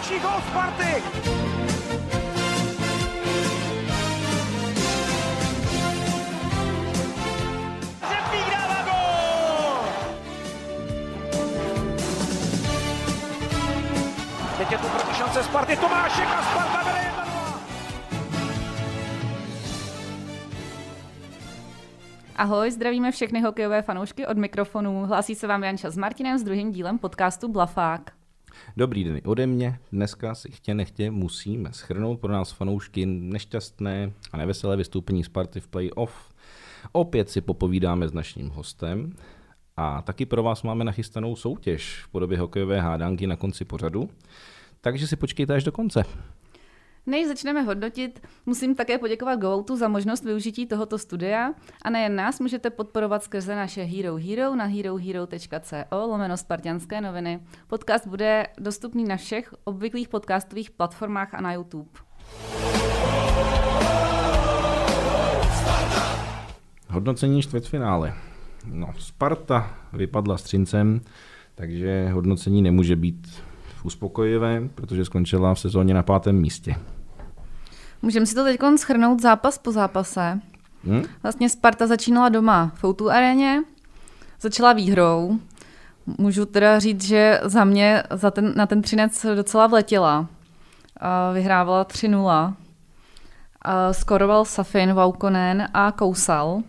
Další gol Sparty! Teď je tu proti šance Sparty, Tomášek a Sparta vede 1 Ahoj, zdravíme všechny hokejové fanoušky od mikrofonu. Hlásí se vám Janča s Martinem s druhým dílem podcastu Blafák. Dobrý den ode mě. Dneska si chtě nechtě musíme schrnout pro nás fanoušky nešťastné a neveselé vystoupení Sparty v playoff. Opět si popovídáme s naším hostem a taky pro vás máme nachystanou soutěž v podobě hokejové hádanky na konci pořadu. Takže si počkejte až do konce. Než začneme hodnotit, musím také poděkovat Goutu za možnost využití tohoto studia a nejen nás můžete podporovat skrze naše Hero Hero na herohero.co lomeno spartianské noviny. Podcast bude dostupný na všech obvyklých podcastových platformách a na YouTube. Hodnocení čtvrtfinále. No, Sparta vypadla s Třincem, takže hodnocení nemůže být uspokojivé, protože skončila v sezóně na pátém místě. Můžeme si to teď schrnout zápas po zápase. Hm? Vlastně Sparta začínala doma v Outu aréně, začala výhrou. Můžu teda říct, že za mě za ten, na ten třinec docela vletěla. A vyhrávala 3-0. A skoroval Safin, Vaukonen a Kousal.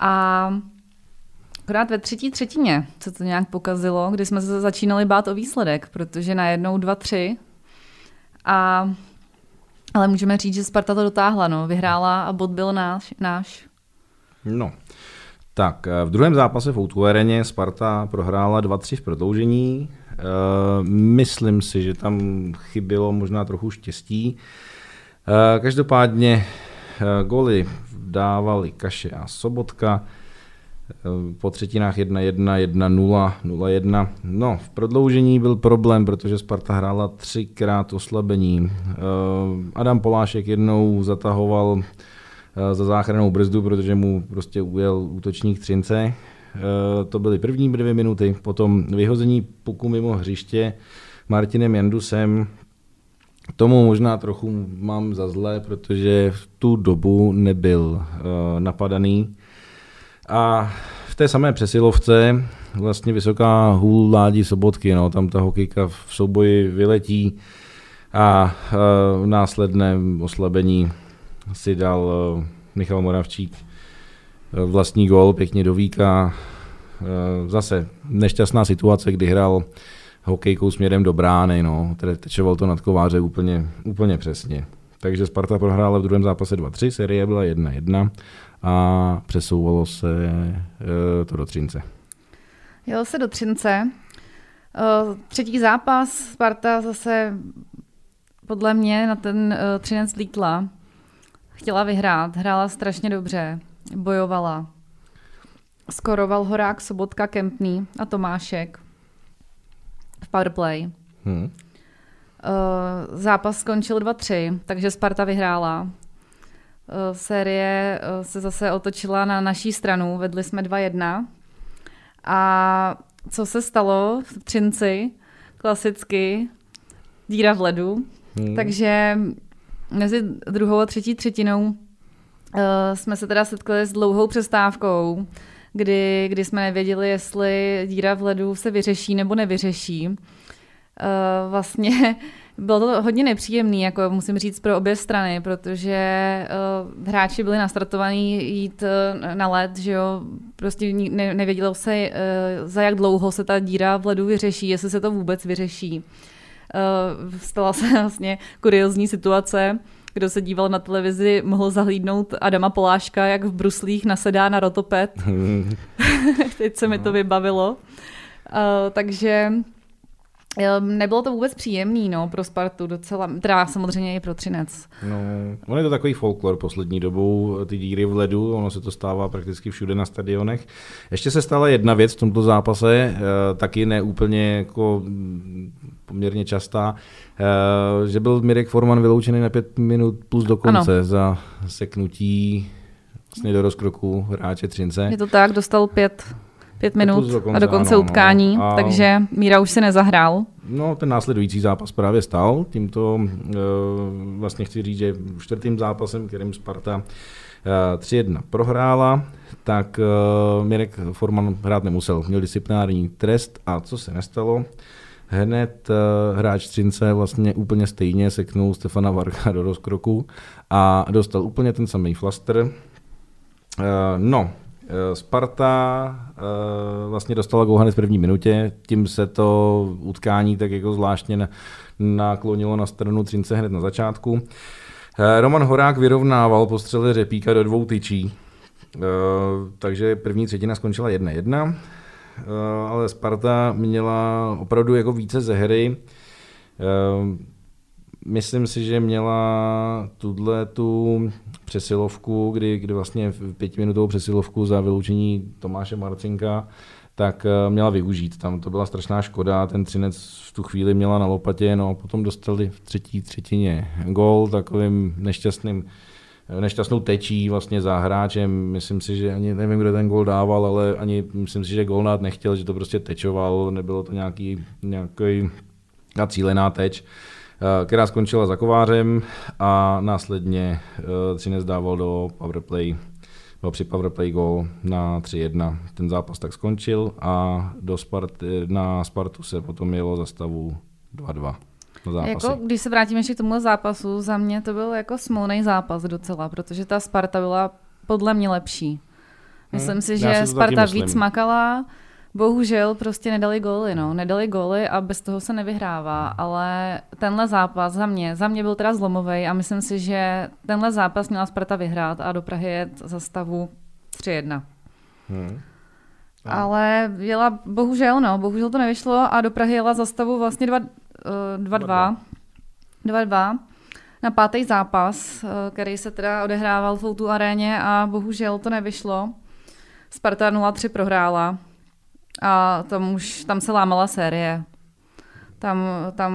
A akorát ve třetí třetině se to nějak pokazilo, kdy jsme se začínali bát o výsledek, protože najednou 2-3 a ale můžeme říct, že Sparta to dotáhla, no. vyhrála a bod byl náš. náš. No, tak v druhém zápase v Outu Areně Sparta prohrála 2-3 v prodloužení. E, myslím si, že tam chybělo možná trochu štěstí. E, každopádně e, goly dávali Kaše a Sobotka. Po třetinách 1-1, 1-0, 0-1. No, v prodloužení byl problém, protože Sparta hrála třikrát oslabení. Adam Polášek jednou zatahoval za záchranou brzdu, protože mu prostě ujel útočník Třince. To byly první dvě minuty, potom vyhození puku mimo hřiště Martinem Jandusem. Tomu možná trochu mám za zlé, protože v tu dobu nebyl napadaný. A v té samé přesilovce vlastně vysoká hůl ládí sobotky, no, tam ta hokejka v souboji vyletí a v následném oslabení si dal Michal Moravčík vlastní gol pěkně do víka. Zase nešťastná situace, kdy hrál hokejkou směrem do brány, no, tedy tečoval to nad kováře úplně, úplně přesně. Takže Sparta prohrála v druhém zápase 2-3, série byla 1-1 a přesouvalo se e, to do Třince. Jelo se do Třince. E, třetí zápas Sparta zase podle mě na ten e, Třinec lítla. Chtěla vyhrát, hrála strašně dobře, bojovala. Skoroval Horák, Sobotka, Kempný a Tomášek v powerplay. Hmm. Zápas skončil 2-3, takže Sparta vyhrála. Série se zase otočila na naší stranu, vedli jsme 2-1. A co se stalo v Třinci? Klasicky díra v ledu. Hmm. Takže mezi druhou a třetí třetinou uh, jsme se teda setkali s dlouhou přestávkou, kdy, kdy jsme nevěděli, jestli díra v ledu se vyřeší nebo nevyřeší. Uh, vlastně bylo to hodně nepříjemný, jako musím říct, pro obě strany, protože uh, hráči byli nastartovaní jít uh, na led, že jo, prostě ne, nevědělo se, uh, za jak dlouho se ta díra v ledu vyřeší, jestli se to vůbec vyřeší. Uh, stala se vlastně kuriozní situace, kdo se díval na televizi, mohl zahlídnout Adama Poláška, jak v bruslích nasedá na rotopet. Teď se mi to vybavilo. Uh, takže Nebylo to vůbec příjemný no, pro Spartu docela, teda samozřejmě i pro Třinec. No, on je to takový folklor poslední dobou, ty díry v ledu, ono se to stává prakticky všude na stadionech. Ještě se stala jedna věc v tomto zápase, taky ne úplně jako poměrně častá, že byl Mirek Forman vyloučený na pět minut plus do konce ano. za seknutí vlastně do rozkroku hráče Třince. Je to tak, dostal pět pět minut plus do konce, a do konce ano, utkání, ano. A- takže Míra už si nezahrál. No, ten následující zápas právě stál. Tímto e, vlastně chci říct, že čtvrtým zápasem, kterým Sparta e, 3-1 prohrála, tak e, Mirek Forman hrát nemusel. Měl disciplinární trest a co se nestalo? Hned e, hráč Třince vlastně úplně stejně seknul Stefana Varga do rozkroku a dostal úplně ten samý flaster. E, no, Sparta e, vlastně dostala hned v první minutě, tím se to utkání tak jako zvláštně na- naklonilo na stranu Třince hned na začátku. E, Roman Horák vyrovnával po střele Řepíka do dvou tyčí, takže první třetina skončila 1-1, e, ale Sparta měla opravdu jako více ze hry. Myslím si, že měla tuhle tu přesilovku, kdy, kdy vlastně pětiminutovou přesilovku za vyloučení Tomáše Marcinka, tak eh, měla využít. Tam to byla strašná škoda, ten Třinec v tu chvíli měla na lopatě, no a potom dostali v třetí třetině gol takovým nešťastným nešťastnou tečí vlastně za hráčem. Myslím si, že ani nevím, kdo ten gol dával, ale ani myslím si, že gol nechtěl, že to prostě tečoval, nebylo to nějaký, nějaký cílená teč, eh, která skončila za kovářem a následně eh, Třinec dával do powerplay, byl při powerplay gol na 3-1. Ten zápas tak skončil a do Spart, na Spartu se potom jelo za stavu 2-2 na zápasy. Jako, když se vrátíme ještě k tomu zápasu, za mě to byl jako smolný zápas docela, protože ta Sparta byla podle mě lepší. Myslím Hmm, si, že Sparta víc makala, bohužel prostě nedali góly, no. Nedali góly a bez toho se nevyhrává, ale tenhle zápas za mě, za mě byl teda zlomový a myslím si, že tenhle zápas měla Sparta vyhrát a do Prahy jet za stavu 3-1. Hmm. Ale jela, bohužel, no, bohužel to nevyšlo a do Prahy jela za stavu vlastně dva- eh, 2-2. 2-2 na pátý zápas, eh, který se teda odehrával v Outu aréně a bohužel to nevyšlo. Sparta 0-3 prohrála a tam už tam se lámala série. Tam, tam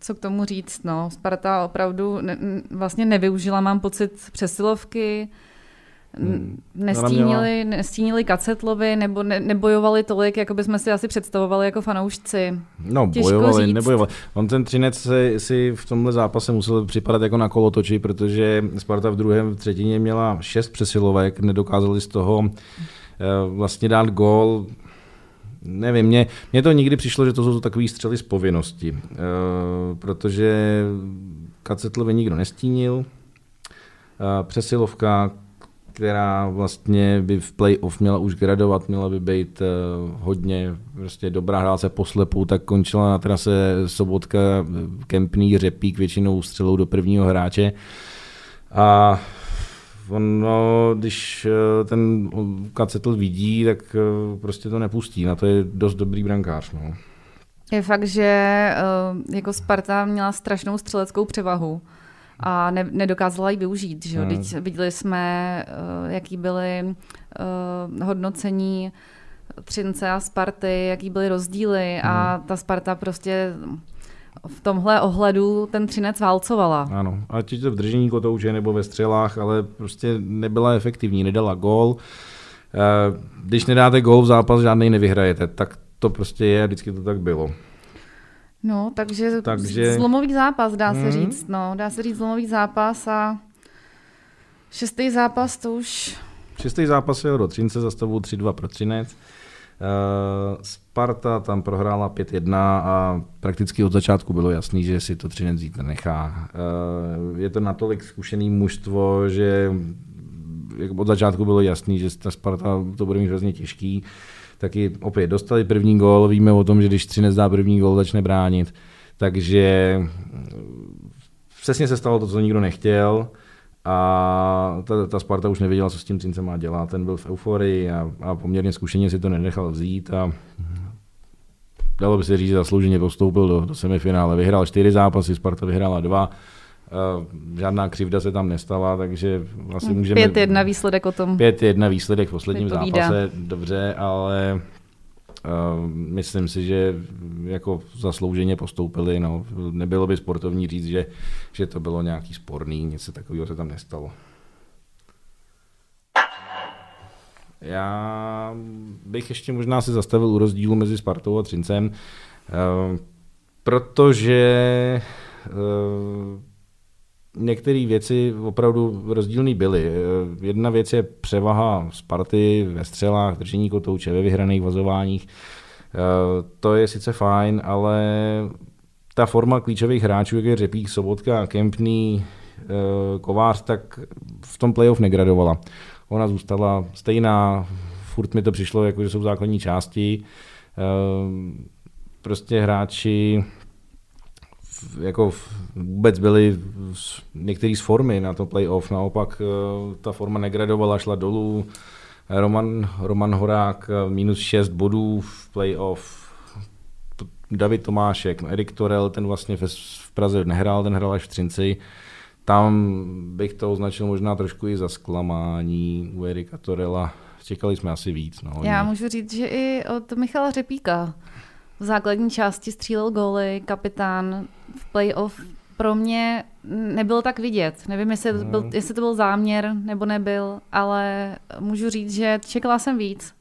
co k tomu říct, no. Sparta opravdu ne, vlastně nevyužila, mám pocit, přesilovky, Hmm. nestínili, nestínili Kacetlovi nebo ne, nebojovali tolik, jako bychom si asi představovali jako fanoušci. No, Těžko bojovali, říct. nebojovali. On ten Třinec si, si v tomhle zápase musel připadat jako na kolotoči, protože Sparta v druhém třetině měla šest přesilovek, nedokázali z toho eh, vlastně dát gól. Nevím, mně, mně to nikdy přišlo, že to jsou takový střely z povinnosti, eh, protože Kacetlovi nikdo nestínil, Eh, přesilovka, která vlastně by v playoff měla už gradovat, měla by být eh, hodně prostě dobrá, hrála se poslepu, tak končila na trase Sobotka, Kempný, Řepík většinou střelou do prvního hráče. A ono, když eh, ten Kacetl vidí, tak eh, prostě to nepustí. Na to je dost dobrý brankář. No. Je fakt, že eh, jako Sparta měla strašnou střeleckou převahu a ne, nedokázala ji využít. Že? jo? Hmm. Teď viděli jsme, jaký byly hodnocení Třince a Sparty, jaký byly rozdíly a ta Sparta prostě v tomhle ohledu ten Třinec válcovala. Ano, ať je to v držení kotouče nebo ve střelách, ale prostě nebyla efektivní, nedala gól. Eh, Když nedáte gól v zápas, žádný nevyhrajete, tak to prostě je vždycky to tak bylo. No, takže, Takže- zlomový zápas, dá se Mhm. říct. No, dá se říct zlomový zápas a šestý zápas, to už Šestý zápas jel do Třince za stavu 3-2 pro Třinec. Eh, Sparta tam prohrála 5-1 a prakticky od začátku bylo jasný, že si to Třinec jít nechá. Eh, Je to natolik zkušený mužstvo, že od začátku bylo jasný, že ta Sparta to bude mít hrozně těžký. Taky opět dostali první gól, víme o tom, že když Třinec dá první gól, začne bránit. Takže mm, přesně se stalo to, co nikdo nechtěl. A ta, ta Sparta už nevěděla, co s tím Třincem má dělat. Ten byl v euforii a, a poměrně zkušeně si to nenechal vzít. A dalo by se říct, že zaslouženě postoupil do, do semifinále. Vyhrál čtyři zápasy, Sparta vyhrála dva. Uh, žádná křivda se tam nestala, takže asi můžeme... 5-1 výsledek o tom. 5-1 výsledek v posledním zápase, dobře, ale myslím si, že jako zaslouženě postoupili. No. Nebylo by sportovní říct, že, že to bylo nějaký sporný, něco takového se tam nestalo. Já bych ještě možná si zastavil u rozdílu mezi Spartou a Třincem, eh, protože eh, některé věci opravdu rozdílné byly. Eh, jedna věc je převaha Sparty ve střelách, držení kotouče, ve vyhraných vazováních. To je sice fajn, ale ta forma klíčových hráčů, jak je Řepík, Sobotka, Kempný, Kovář, tak v tom playoff negradovala ona zůstala stejná, furt mi to přišlo, jako že jsou základní části. Prostě hráči jako vůbec byli některý z formy na to playoff, naopak eh, ta forma negradovala, šla dolů. Roman, Roman Horák eh, minus 6 bodů v playoff, David Tomášek, no Erik Torel, ten vlastně v Praze nehrál, ten hrál až v Třinci tam bych to označil možná trošku i za zklamání u Erika Torela. Čekali jsme asi víc. No, Já můžu říct, že i od Michala Řepíka v základní části střílel góly, kapitán v playoff pro mě nebyl tak vidět. Nevím, jestli, to byl, hmm. jestli to byl záměr nebo nebyl, ale můžu říct, že čekala jsem víc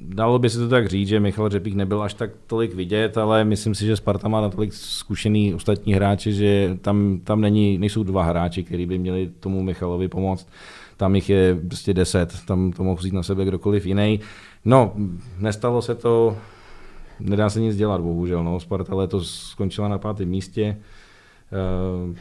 dalo by se to tak říct, že Michal Řepík nebyl až tak tolik vidět, ale myslím si, že Sparta má natolik zkušený ostatní hráči, že tam, tam není, nejsou dva hráči, kteří by měli tomu Michalovi pomoct. Tam jich je prostě deset, tam to mohl vzít na sebe kdokoliv jiný. No, nestalo se to, nedá se nic dělat, bohužel. No. Sparta letos skončila na pátém místě. Uh,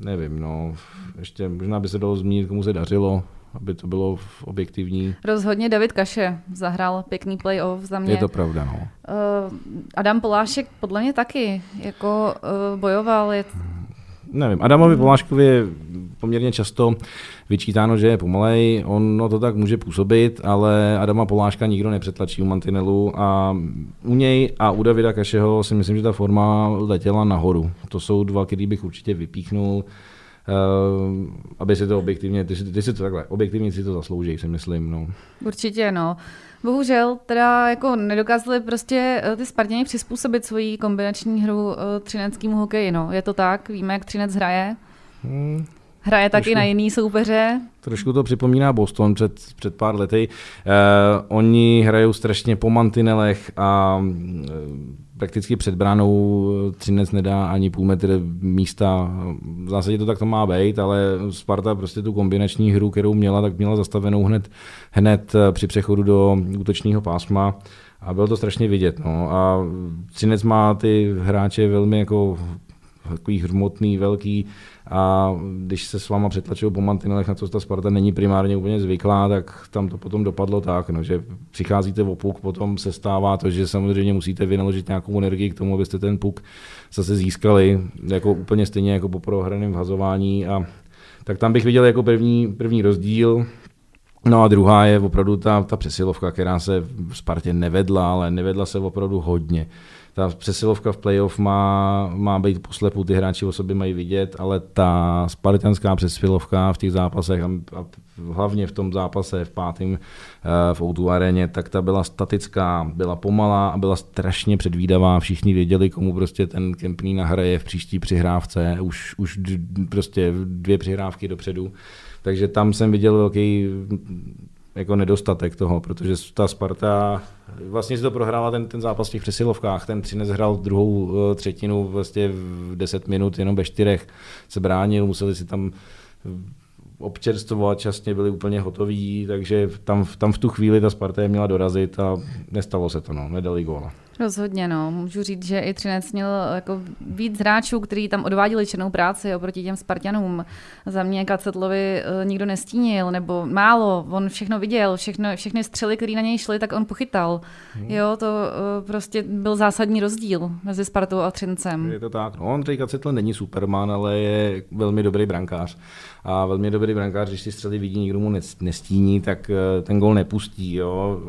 nevím, no, ještě možná by se dalo zmínit, komu se dařilo, aby to bylo objektivní. Rozhodně David Kaše zahrál pěkný playoff za mě. Je to pravda, no. Uh, Adam Polášek podle mě taky jako uh, bojoval. Je... Nevím, Adamovi Poláškovi je poměrně často vyčítáno, že je pomalej, on no, to tak může působit, ale Adama Poláška nikdo nepřetlačí u mantinelu a u něj a u Davida Kašeho si myslím, že ta forma letěla nahoru. To jsou dva, který bych určitě vypíchnul. Uh, aby si to objektivně, ty si, ty si to takhle, objektivně si to zaslouží, si myslím. No. Určitě, no. Bohužel teda jako nedokázali prostě eh, ty Spartěni přizpůsobit svoji kombinační hru uh, třineckému hokeji, no. Je to tak, víme, jak Třinec hraje. Hmm. Hraje taky na jiný soupeře. Trošku to připomíná Boston před, před pár lety. Uh, oni hrajou strašně po mantinelech a uh, prakticky před bránou Třinec nedá ani půl metr místa. V zásadě to tak to má být, ale Sparta prostě tu kombinační hru, kterou měla, tak měla zastavenou hned, hned při přechodu do útočního pásma a bylo to strašně vidět. No. A Třinec má ty hráče velmi jako takový hřmotný, velký a když se s váma přetlačují po mantinelech, na co ta Sparta není primárně úplně zvyklá, tak tam to potom dopadlo tak, no, že přicházíte o puk, potom se stává to, že samozřejmě musíte vynaložit nějakou energii k tomu, abyste ten puk zase získali, jako úplně stejně jako po prohraném vhazování a tak tam bych viděl jako první, první rozdíl. No a druhá je opravdu ta, ta přesilovka, která se v Spartě nevedla, ale nevedla se opravdu hodně ta přesilovka v playoff má, má být poslepu, ty hráči o sobě mají vidět, ale ta spartanská přesilovka v těch zápasech a hlavně v tom zápase v pátém eh, v o aréně, tak ta byla statická, byla pomalá a byla strašně předvídavá. Všichni věděli, komu prostě ten Kempný nahraje v příští přihrávce, už, už prostě dvě přihrávky dopředu. Takže tam jsem viděl velký jako nedostatek toho, protože ta Sparta vlastně si to prohrála ten, ten zápas v těch přesilovkách, ten Třinec hrál druhou eh, třetinu vlastně v 10 minut jenom ve čtyřech. Se bránil, museli si tam občerstvovat, časně byli úplně hotoví, takže tam, tam v tu chvíli ta Sparta je měla dorazit a nestalo se to, no, nedali góla. Rozhodně, no. Můžu říct, že i Třinec měl jako víc hráčů, kteří tam odváděli černou práci oproti těm Spartanům. Za mě Kacetlovi eh, nikdo nestínil, nebo málo. On všechno viděl, všechno, všechny střely, které na něj šly, tak on pochytal. Hmm. Jo, to uh, prostě byl zásadní rozdíl mezi Spartou a Třincem. Je to tak. No, on Kacetl není superman, ale je velmi dobrý brankář. A velmi dobrý brankář, když si střely vidí, nikdo mu nestíní, tak eh, ten gol nepustí. Jo.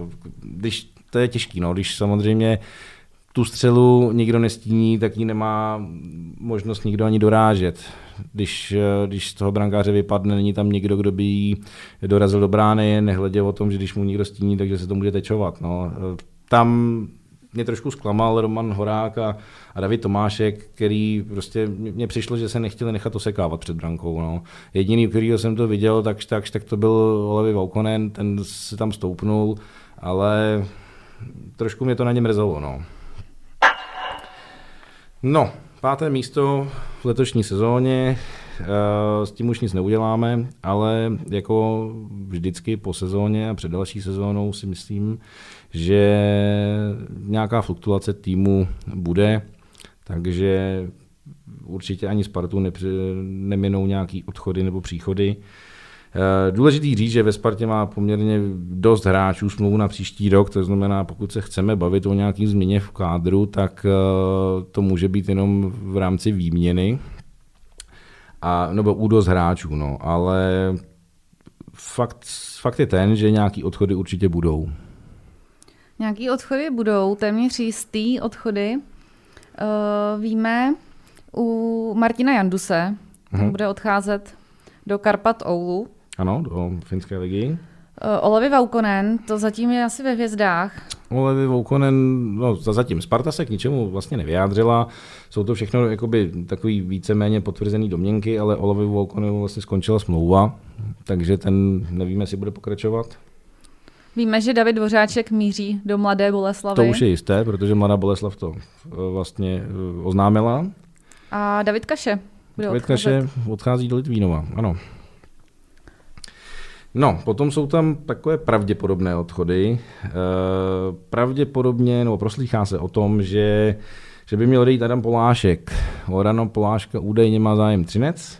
Když to je těžký, no, když samozřejmě tu střelu nikdo nestíní, tak ji nemá možnost nikdo ani dorážet. Když, když z toho brankáře vypadne, není tam nikdo, kdo by ji dorazil do brány, nehledě o tom, že když mu někdo stíní, takže se to může tečovat. No. Tam mě trošku zklamal Roman Horák a, a David Tomášek, který prostě mně přišlo, že se nechtěli nechat osekávat před brankou. No. Jediný, kterýho jsem to viděl, tak, tak, tak to byl Olevi Vaukonen, ten se tam stoupnul, ale trošku mě to na ně mrzelo. No. No, páté místo v letošní sezóně, eh, s tím už nic neuděláme, ale jako vždycky po sezóně a před další sezónou si myslím, že nějaká fluktuace týmu bude, takže určitě ani Spartu nepři, neminou nějaký odchody nebo příchody. Eh, důležitý říct, že ve Spartě má poměrně dost hráčů smlouvu na příští rok, to znamená, pokud se chceme bavit o nějakým změně v kádru, tak eh, to může být jenom v rámci výměny, a, nebo u dost hráčů, no, ale fakt, fakt je ten, že nějaký odchody určitě budou. Nějaký odchody budou, téměř jistý odchody. Uh, víme u Martina Janduse, hmm. bude odcházet do Karpat Oulu. Ano, do finské ligy. Uh, Olevi Vaukonen, to zatím je asi ve hvězdách. Olevi Vaukonen, no zatím Sparta se k ničemu vlastně nevyjádřila. Jsou to všechno jakoby takový víceméně potvrzený domněnky, ale Olevi Vaukonenu vlastně skončila smlouva, takže ten nevíme, jestli bude pokračovat. Víme, že David Dvořáček míří do Mladé Boleslavy. To už je jisté, protože Mladá Boleslav to eh, vlastně eh, oznámila. A David Kaše bude David Kaše odchází do Litvínova, ano. No, potom jsou tam takové pravděpodobné odchody. E, pravděpodobně, nebo proslýchá se o tom, že, že by měl odejít Adam Polášek. O Adama Poláška údajně má zájem Třinec. E,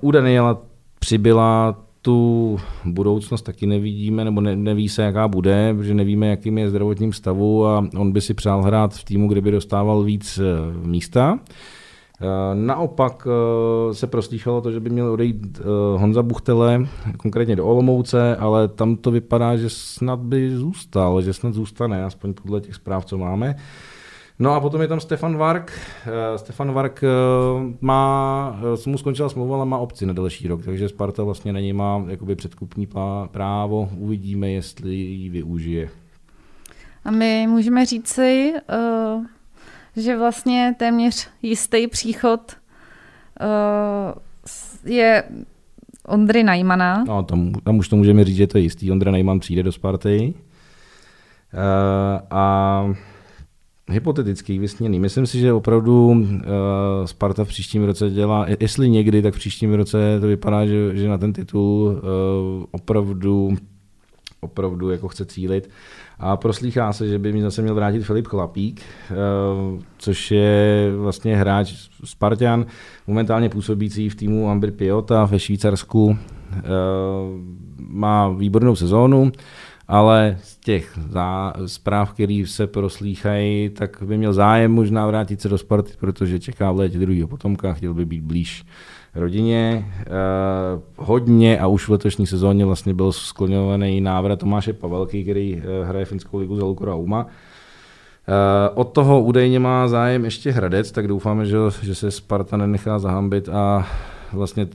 u Daniela přibyla tu budoucnost taky nevidíme, nebo ne, neví se, jaká bude, protože nevíme, jakým je zdravotním stavu a on by si přál hrát v týmu, kde by dostával víc eh, místa. Eh, naopak eh, se proslýchalo to, že by měl odejít Honza Buchtele, konkrétně do Olomouce, ale tam to vypadá, že snad by zůstal, že snad zůstane, aspoň podle těch zpráv, co máme. No a potom je tam Stefan Vark. Stefan Vark má, mu skončila smlouva, ale má opci na další rok, takže Sparta vlastně na něj má jakoby předkupní právo. Uvidíme, jestli ji využije. A my můžeme říci, že vlastně téměř jistý příchod uh, je Ondry Najmana. No, tam, tam už to můžeme říct, že to je jistý. Ondra Najman přijde do Sparty. Uh, a hypotetický, vysněný. Myslím si, že opravdu uh, Sparta v příštím roce dělá, jestli někdy, tak v příštím roce to vypadá, že, že na ten titul uh, opravdu opravdu jako chce cílit. A proslýchá se, že by mi zase měl vrátit Filip Chlapík, uh, což je vlastně hráč Spartan, momentálně působící v týmu Ambir Piota ve Švýcarsku. Uh, má výbornou sezónu ale z těch zpráv, které se proslýchají, tak by měl zájem možná vrátit se do Sparty, protože čeká v létě druhého potomka, chtěl by být blíž rodině. Eh, hodně a už v letošní sezóně vlastně byl skloňovaný návrat Tomáše Pavelky, který eh, hraje finskou ligu za Lukora Uma. Eh, od toho údajně má zájem ještě Hradec, tak doufáme, že, že se Sparta nenechá zahambit a vlastně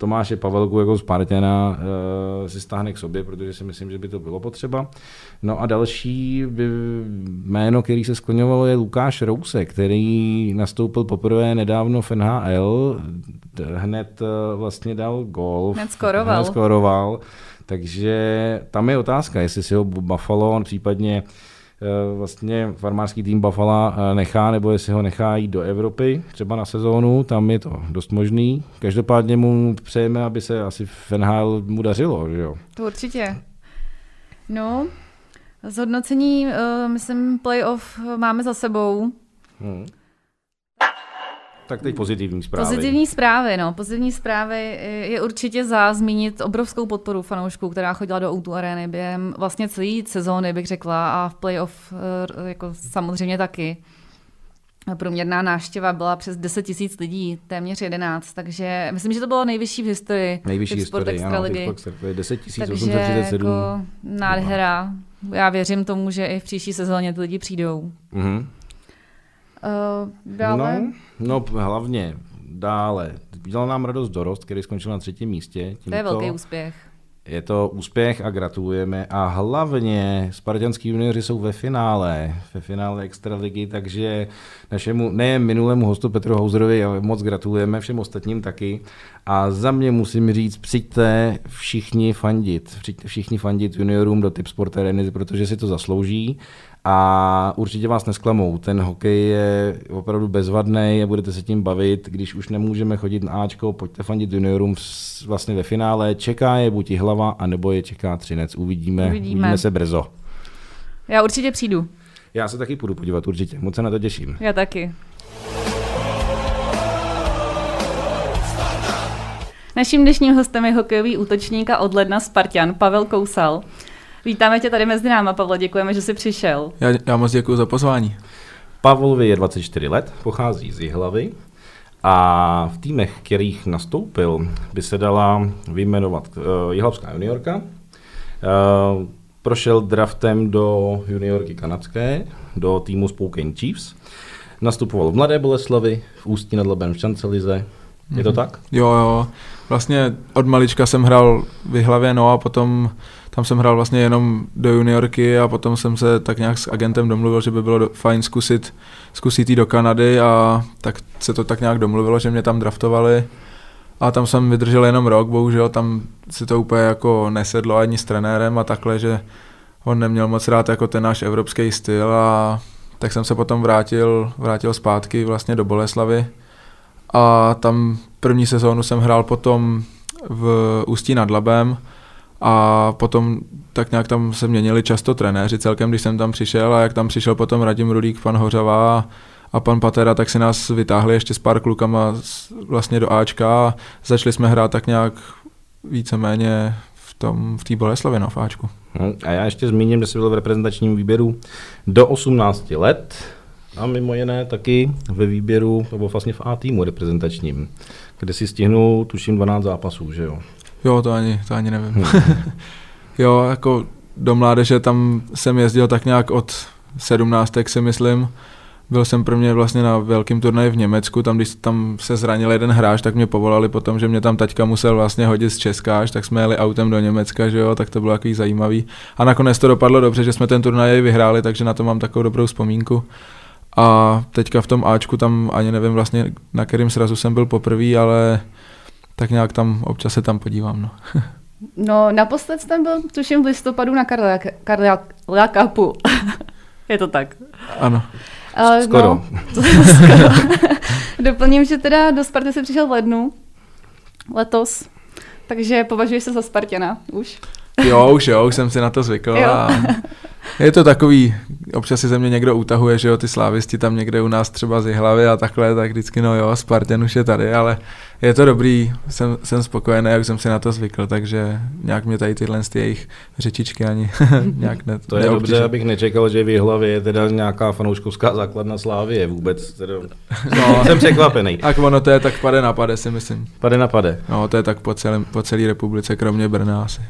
Tomáše Pavelku jako Spartana uh, si stáhne k sobě, protože si myslím, že by to bylo potřeba. No a další by, jméno, který se skloňovalo, je Lukáš Rouse, který nastoupil poprvé nedávno v NHL, hned uh, vlastně dal gol. Hned skoroval. Hned skoroval. Takže tam je otázka, jestli si ho Buffalo, případně uh, Eh, vlastně farmářský tým Buffalo eh, nechá, nebo jestli ho nechá jít do Evropy, třeba na sezónu, tam je to dost možný. Každopádně mu přejeme, aby se asi v NHL mu dařilo, že jo? To určitě. No, zhodnocení, uh, myslím, playoff máme za sebou. Hmm. Tak teď pozitivní zprávy. Pozitivní zprávy, no. Pozitivní zprávy je určitě za zmínit obrovskou podporu fanoušků, která chodila do Outu Areny během vlastně celé sezóny, bych řekla, a v playoff eh, jako samozřejmě taky. Průměrná návštěva byla přes 10 tisíc lidí, téměř 11, takže myslím, že to bylo nejvyšší v historii. Nejvyšší v historii, ano, 10 837. Jako nádhera. Já věřím tomu, že i v příští sezóně ty lidi přijdou. Mm-hmm. Uh, dále? No, no, hlavně dále. Dělal nám radost dorost, který skončil na třetím místě. Tímto, to je velký úspěch. Je to úspěch a gratulujeme. A hlavně spartanský junioři jsou ve finále, ve finále Extraligy, takže našemu nejen minulému hostu Petru Hauserovi moc gratulujeme, všem ostatním taky. A za mě musím říct, přijďte všichni fandit, přijďte všichni fandit juniorům do Typ Sport Areny, protože si to zaslouží a určitě vás nesklamou. Ten hokej je opravdu bezvadný a budete se tím bavit. Když už nemůžeme chodit na Ačko, pojďte fandit juniorům vlastně ve finále. Čeká je buď hlava, anebo je čeká Třinec. Uvidíme, uvidíme. uvidíme se brzo. Já určitě přijdu. Já se taky půjdu podívat, určitě. Moc se na to těším. Já taky. Naším dnešním hostem je hokejový útočník a od ledna Spartan Pavel Kousal. Vítáme tě tady mezi náma, Pavle, děkujeme, že jsi přišel. Já, já moc děkuji za pozvání. Pavlovi je 24 let, pochází z Jihlavy a v týmech, kterých nastoupil, by se dala vyjmenovat uh, Jihlavská juniorka. Uh, prošel draftem do juniorky kanadské, do týmu Spokane Chiefs. Nastupoval v Mladé Boleslavi, v Ústí nad Labem v Šancelize. Je to mhm. tak? Jo, jo. Vlastně od malička jsem hrál v Jihlavě, no a potom tam jsem hrál vlastně jenom do juniorky a potom jsem se tak nějak s agentem domluvil, že by bylo fajn zkusit, zkusit jít do Kanady a tak se to tak nějak domluvilo, že mě tam draftovali a tam jsem vydržel jenom rok, bohužel tam si to úplně jako nesedlo ani s trenérem a takhle, že on neměl moc rád jako ten náš evropský styl a tak jsem se potom vrátil, vrátil zpátky vlastně do Boleslavy a tam první sezónu jsem hrál potom v Ústí nad Labem a potom tak nějak tam se měnili často trenéři celkem, když jsem tam přišel a jak tam přišel potom Radim Rulík, pan Hořava a pan Patera, tak si nás vytáhli ještě s pár klukama vlastně do Ačka a začali jsme hrát tak nějak víceméně v tom, v té Boleslavě, no, v Ačku. No, a já ještě zmíním, že jsi byl v reprezentačním výběru do 18 let a mimo jiné taky ve výběru, nebo vlastně v A týmu reprezentačním, kde si stihnul, tuším, 12 zápasů, že jo? Jo, to ani, to ani nevím. jo, jako do mládeže tam jsem jezdil tak nějak od 17, si myslím. Byl jsem pro mě vlastně na velkém turnaji v Německu, tam když tam se zranil jeden hráč, tak mě povolali potom, že mě tam taťka musel vlastně hodit z Česka, až tak jsme jeli autem do Německa, že jo, tak to bylo takový zajímavý. A nakonec to dopadlo dobře, že jsme ten turnaj vyhráli, takže na to mám takovou dobrou vzpomínku. A teďka v tom Ačku tam ani nevím vlastně, na kterým srazu jsem byl poprvé, ale tak nějak tam občas se tam podívám. No, no naposled jsem byl, tuším, v listopadu na Karla Cupu. Je to tak? Ano. Uh, skoro. No, skoro. Doplním, že teda do Sparty se přišel v lednu letos, takže považuješ se za Spartěna už? Jo, už jo, už jsem si na to zvykl. Jo. A je to takový, občas si ze mě někdo utahuje, že jo, ty slávisti tam někde u nás třeba z hlavy a takhle, tak vždycky no jo, Spartan už je tady, ale je to dobrý, jsem, jsem spokojený, jak jsem si na to zvykl, takže nějak mě tady tyhle z jejich řečičky ani nějak ne, To je neobtíže. dobře, abych nečekal, že v hlavě je teda nějaká fanouškovská základna Slávie vůbec. Teda, no, jsem překvapený. Tak ono to je tak pade na pade, si myslím. Pade na pade. No, to je tak po, celém, po celé republice, kromě Brna asi.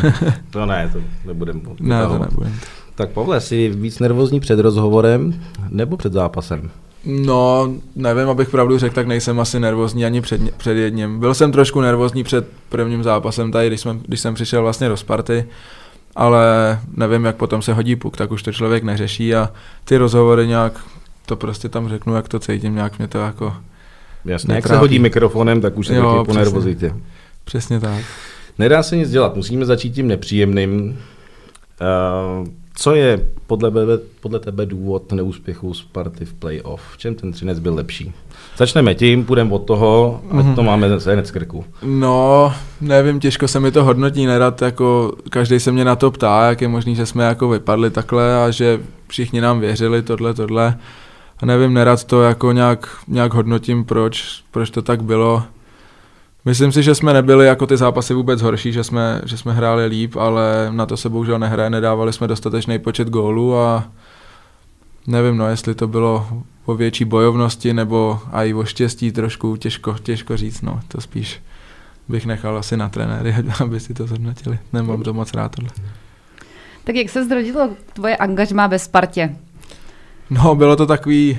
to ne, to nebudem. Ne, to nebudem. Tak Pavle, jsi víc nervózní před rozhovorem nebo před zápasem? No, nevím, abych pravdu řekl, tak nejsem asi nervózní ani před, před jedním. Byl jsem trošku nervózní před prvním zápasem tady, když, jsme, když jsem přišel vlastně do Sparty, ale nevím, jak potom se hodí puk, tak už to člověk neřeší a ty rozhovory nějak, to prostě tam řeknu, jak to cítím, nějak mě to jako Jasně, jak se hodí mikrofonem, tak už se jo, po nervozitě. Přesně tak. Nedá se nic dělat, musíme začít tím nepříjemným. Uh, co je podle, tebe, podle tebe důvod neúspěchu Sparty v playoff? V čem ten Třinec byl lepší? Začneme tím, půjdeme od toho, a mm-hmm. to máme z z krku. No, nevím, těžko se mi to hodnotí, nerad, jako každý se mě na to ptá, jak je možný, že jsme jako vypadli takhle a že všichni nám věřili tohle, tohle. A nevím, nerad to jako nějak, nějak hodnotím, proč, proč to tak bylo. Myslím si, že jsme nebyli jako ty zápasy vůbec horší, že jsme, že jsme hráli líp, ale na to se bohužel nehraje, nedávali jsme dostatečný počet gólů a nevím, no, jestli to bylo o větší bojovnosti nebo a i o štěstí trošku, těžko, těžko říct, no, to spíš bych nechal asi na trenéry, aby si to zhodnotili. Nemám to moc rád tohle. Tak jak se zrodilo tvoje angažmá ve Spartě? No, bylo to takový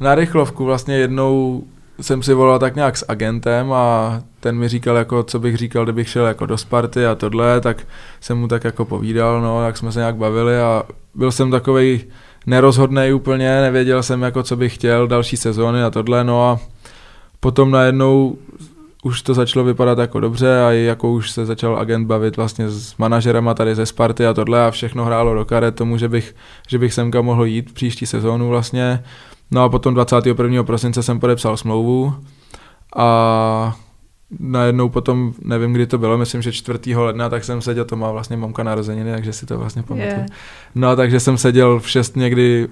na rychlovku, vlastně jednou jsem si volal tak nějak s agentem a ten mi říkal, jako, co bych říkal, kdybych šel jako do Sparty a tohle, tak jsem mu tak jako povídal, no, jak jsme se nějak bavili a byl jsem takový nerozhodný úplně, nevěděl jsem, jako, co bych chtěl další sezóny a tohle, no a potom najednou už to začalo vypadat jako dobře a jako už se začal agent bavit vlastně s manažerama tady ze Sparty a tohle a všechno hrálo do karet tomu, že bych, že bych semka mohl jít příští sezónu vlastně. No a potom 21. prosince jsem podepsal smlouvu a najednou potom, nevím kdy to bylo, myslím, že 4. ledna, tak jsem seděl, to má vlastně mamka narozeniny, takže si to vlastně pamatuju. Je. No takže jsem seděl v 6 někdy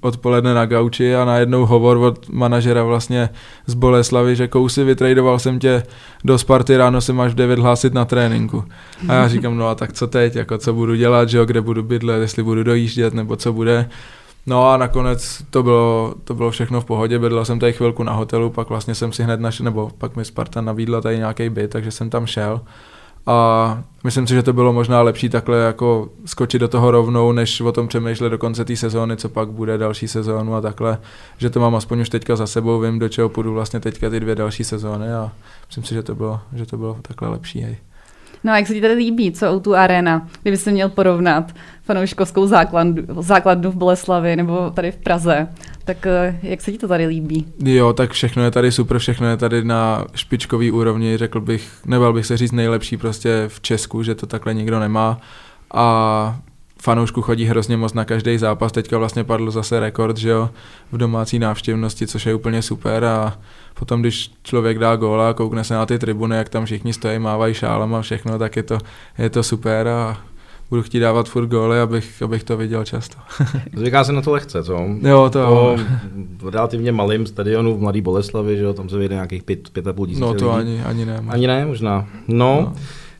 odpoledne na gauči a najednou hovor od manažera vlastně z Boleslavy, že kousy vytradoval jsem tě do Sparty, ráno se máš v 9 hlásit na tréninku. A já říkám, no a tak co teď, jako co budu dělat, že jo, kde budu bydlet, jestli budu dojíždět nebo co bude. No a nakonec to bylo, to bylo všechno v pohodě, bydlel jsem tady chvilku na hotelu, pak vlastně jsem si hned našel, nebo pak mi Sparta nabídla tady nějaký byt, takže jsem tam šel. A myslím si, že to bylo možná lepší takhle jako skočit do toho rovnou, než o tom přemýšlet do konce té sezóny, co pak bude další sezónu a takhle, že to mám aspoň už teďka za sebou, vím, do čeho půjdu vlastně teďka ty dvě další sezóny a myslím si, že to bylo, že to bylo takhle lepší. Hej. No a jak se ti tady líbí, co o tu arena, kdyby se měl porovnat fanouškovskou základnu, základnu v Boleslavi nebo tady v Praze, tak eh, jak se ti to tady líbí? Jo, tak všechno je tady super, všechno je tady na špičkový úrovni, řekl bych, nebal bych se říct nejlepší prostě v Česku, že to takhle nikdo nemá a fanoušku chodí hrozně moc na každý zápas, teďka vlastně padl zase rekord, že jo, v domácí návštěvnosti, což je úplně super a potom, když člověk dá góla a koukne se na ty tribuny, jak tam všichni stojí, mávají šálama a všechno, tak je to, je to super a budu chtít dávat furt góly, abych, abych to viděl často. Zvyká se na to lehce, co? Jo, to Po relativně malým stadionu v Mladý Boleslavi, že jo, tam se vyjde nějakých pět, pět a půl tisíce No to lidí. ani, ani ne. Ani ne, možná. No, No.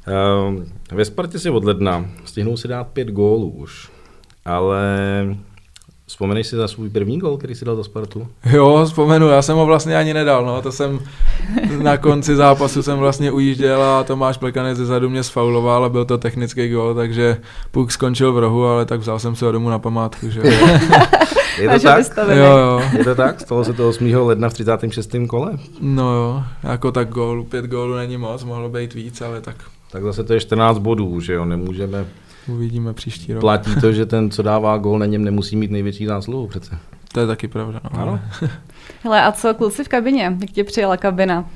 no. ve Spartě si od ledna stihnou si dát pět gólů už, ale vzpomeneš si za svůj první gól, který si dal za Spartu? Jo, vzpomenu, já jsem ho vlastně ani nedal, no, to jsem na konci zápasu jsem vlastně ujížděl a Tomáš Plekanec ze zadu mě sfauloval a byl to technický gól, takže puk skončil v rohu, ale tak vzal jsem si ho domů na památku, že jo. Je to tak? vystavený. jo, jo. Je to tak? Stalo se to 8. ledna v 36. kole? No jo, jako tak gól, pět gólů není moc, mohlo být víc, ale tak Tak zase to je 14 bodů, že jo, nemůžeme. Uvidíme příští rok. Platí to, že ten, co dává gól, na něm nemusí mít největší zásluhu přece. To je taky pravda, no. Ano. Hele, a co kluci v kabině? Jak tě přijela kabina?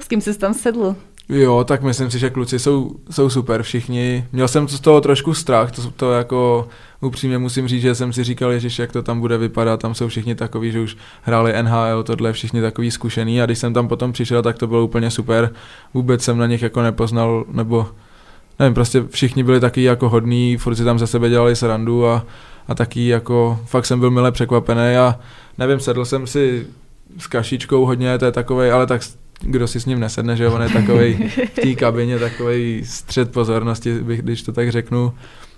S kým jsi tam sedl? Jo, tak myslím si, že kluci jsou, jsou super všichni. Měl jsem z toho trošku strach, to, to jako upřímně musím říct, že jsem si říkal, ježiš, jak to tam bude vypadat, tam jsou všichni takový, že už hráli NHL, tohle všichni takový zkušený a když jsem tam potom přišel, tak to bylo úplně super. Vůbec jsem na nich jako nepoznal, nebo nevím, prostě všichni byli taky jako hodní, furt si tam za sebe dělali srandu a, a taky jako, fakt jsem byl mile překvapený a nevím, sedl jsem si s kašičkou hodně, to je takový, ale tak kdo si s ním nesedne, že on je takový v té kabině, takový střed pozornosti, bych, když to tak řeknu.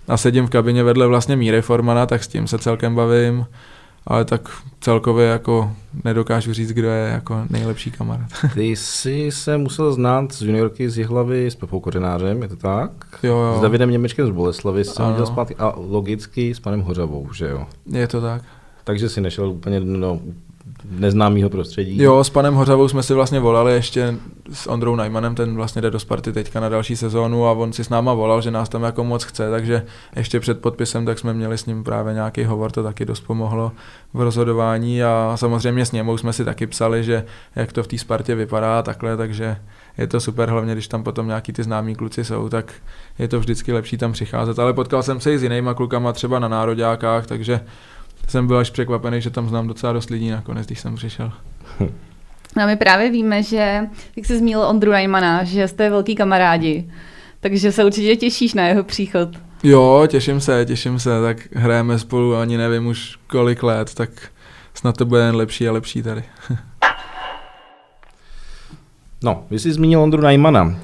A sedím v kabině vedle vlastně Míry Formana, tak s tím se celkem bavím, ale tak celkově jako nedokážu říct, kdo je jako nejlepší kamarád. Ty jsi se musel znát z juniorky z Jihlavy s Pepou Kořenářem, je to tak? Jo, jo. S Davidem Němečkem z Boleslavy jsi viděl zpátky a logicky s panem Hořavou, že jo? Je to tak. Takže si nešel úplně do neznámého prostředí. Jo, s panem Hořavou jsme si vlastně volali ještě s Ondrou Najmanem, ten vlastně jde do Sparty teďka na další sezónu a on si s náma volal, že nás tam jako moc chce, takže ještě před podpisem tak jsme měli s ním právě nějaký hovor, to taky dost pomohlo v rozhodování a samozřejmě s němou jsme si taky psali, že jak to v té Spartě vypadá takhle, takže je to super, hlavně když tam potom nějaký ty známí kluci jsou, tak je to vždycky lepší tam přicházet, ale potkal jsem se i s jinýma klukama třeba na nároďákách, takže jsem byl až překvapený, že tam znám docela dost lidí nakonec, když jsem přišel. No a my právě víme, že, jak jsi zmínil Ondru Najmana, že jste velký kamarádi, takže se určitě těšíš na jeho příchod. Jo, těším se, těším se, tak hrajeme spolu ani nevím už kolik let, tak snad to bude jen lepší a lepší tady. No, vy jsi zmínil Ondru Najmana.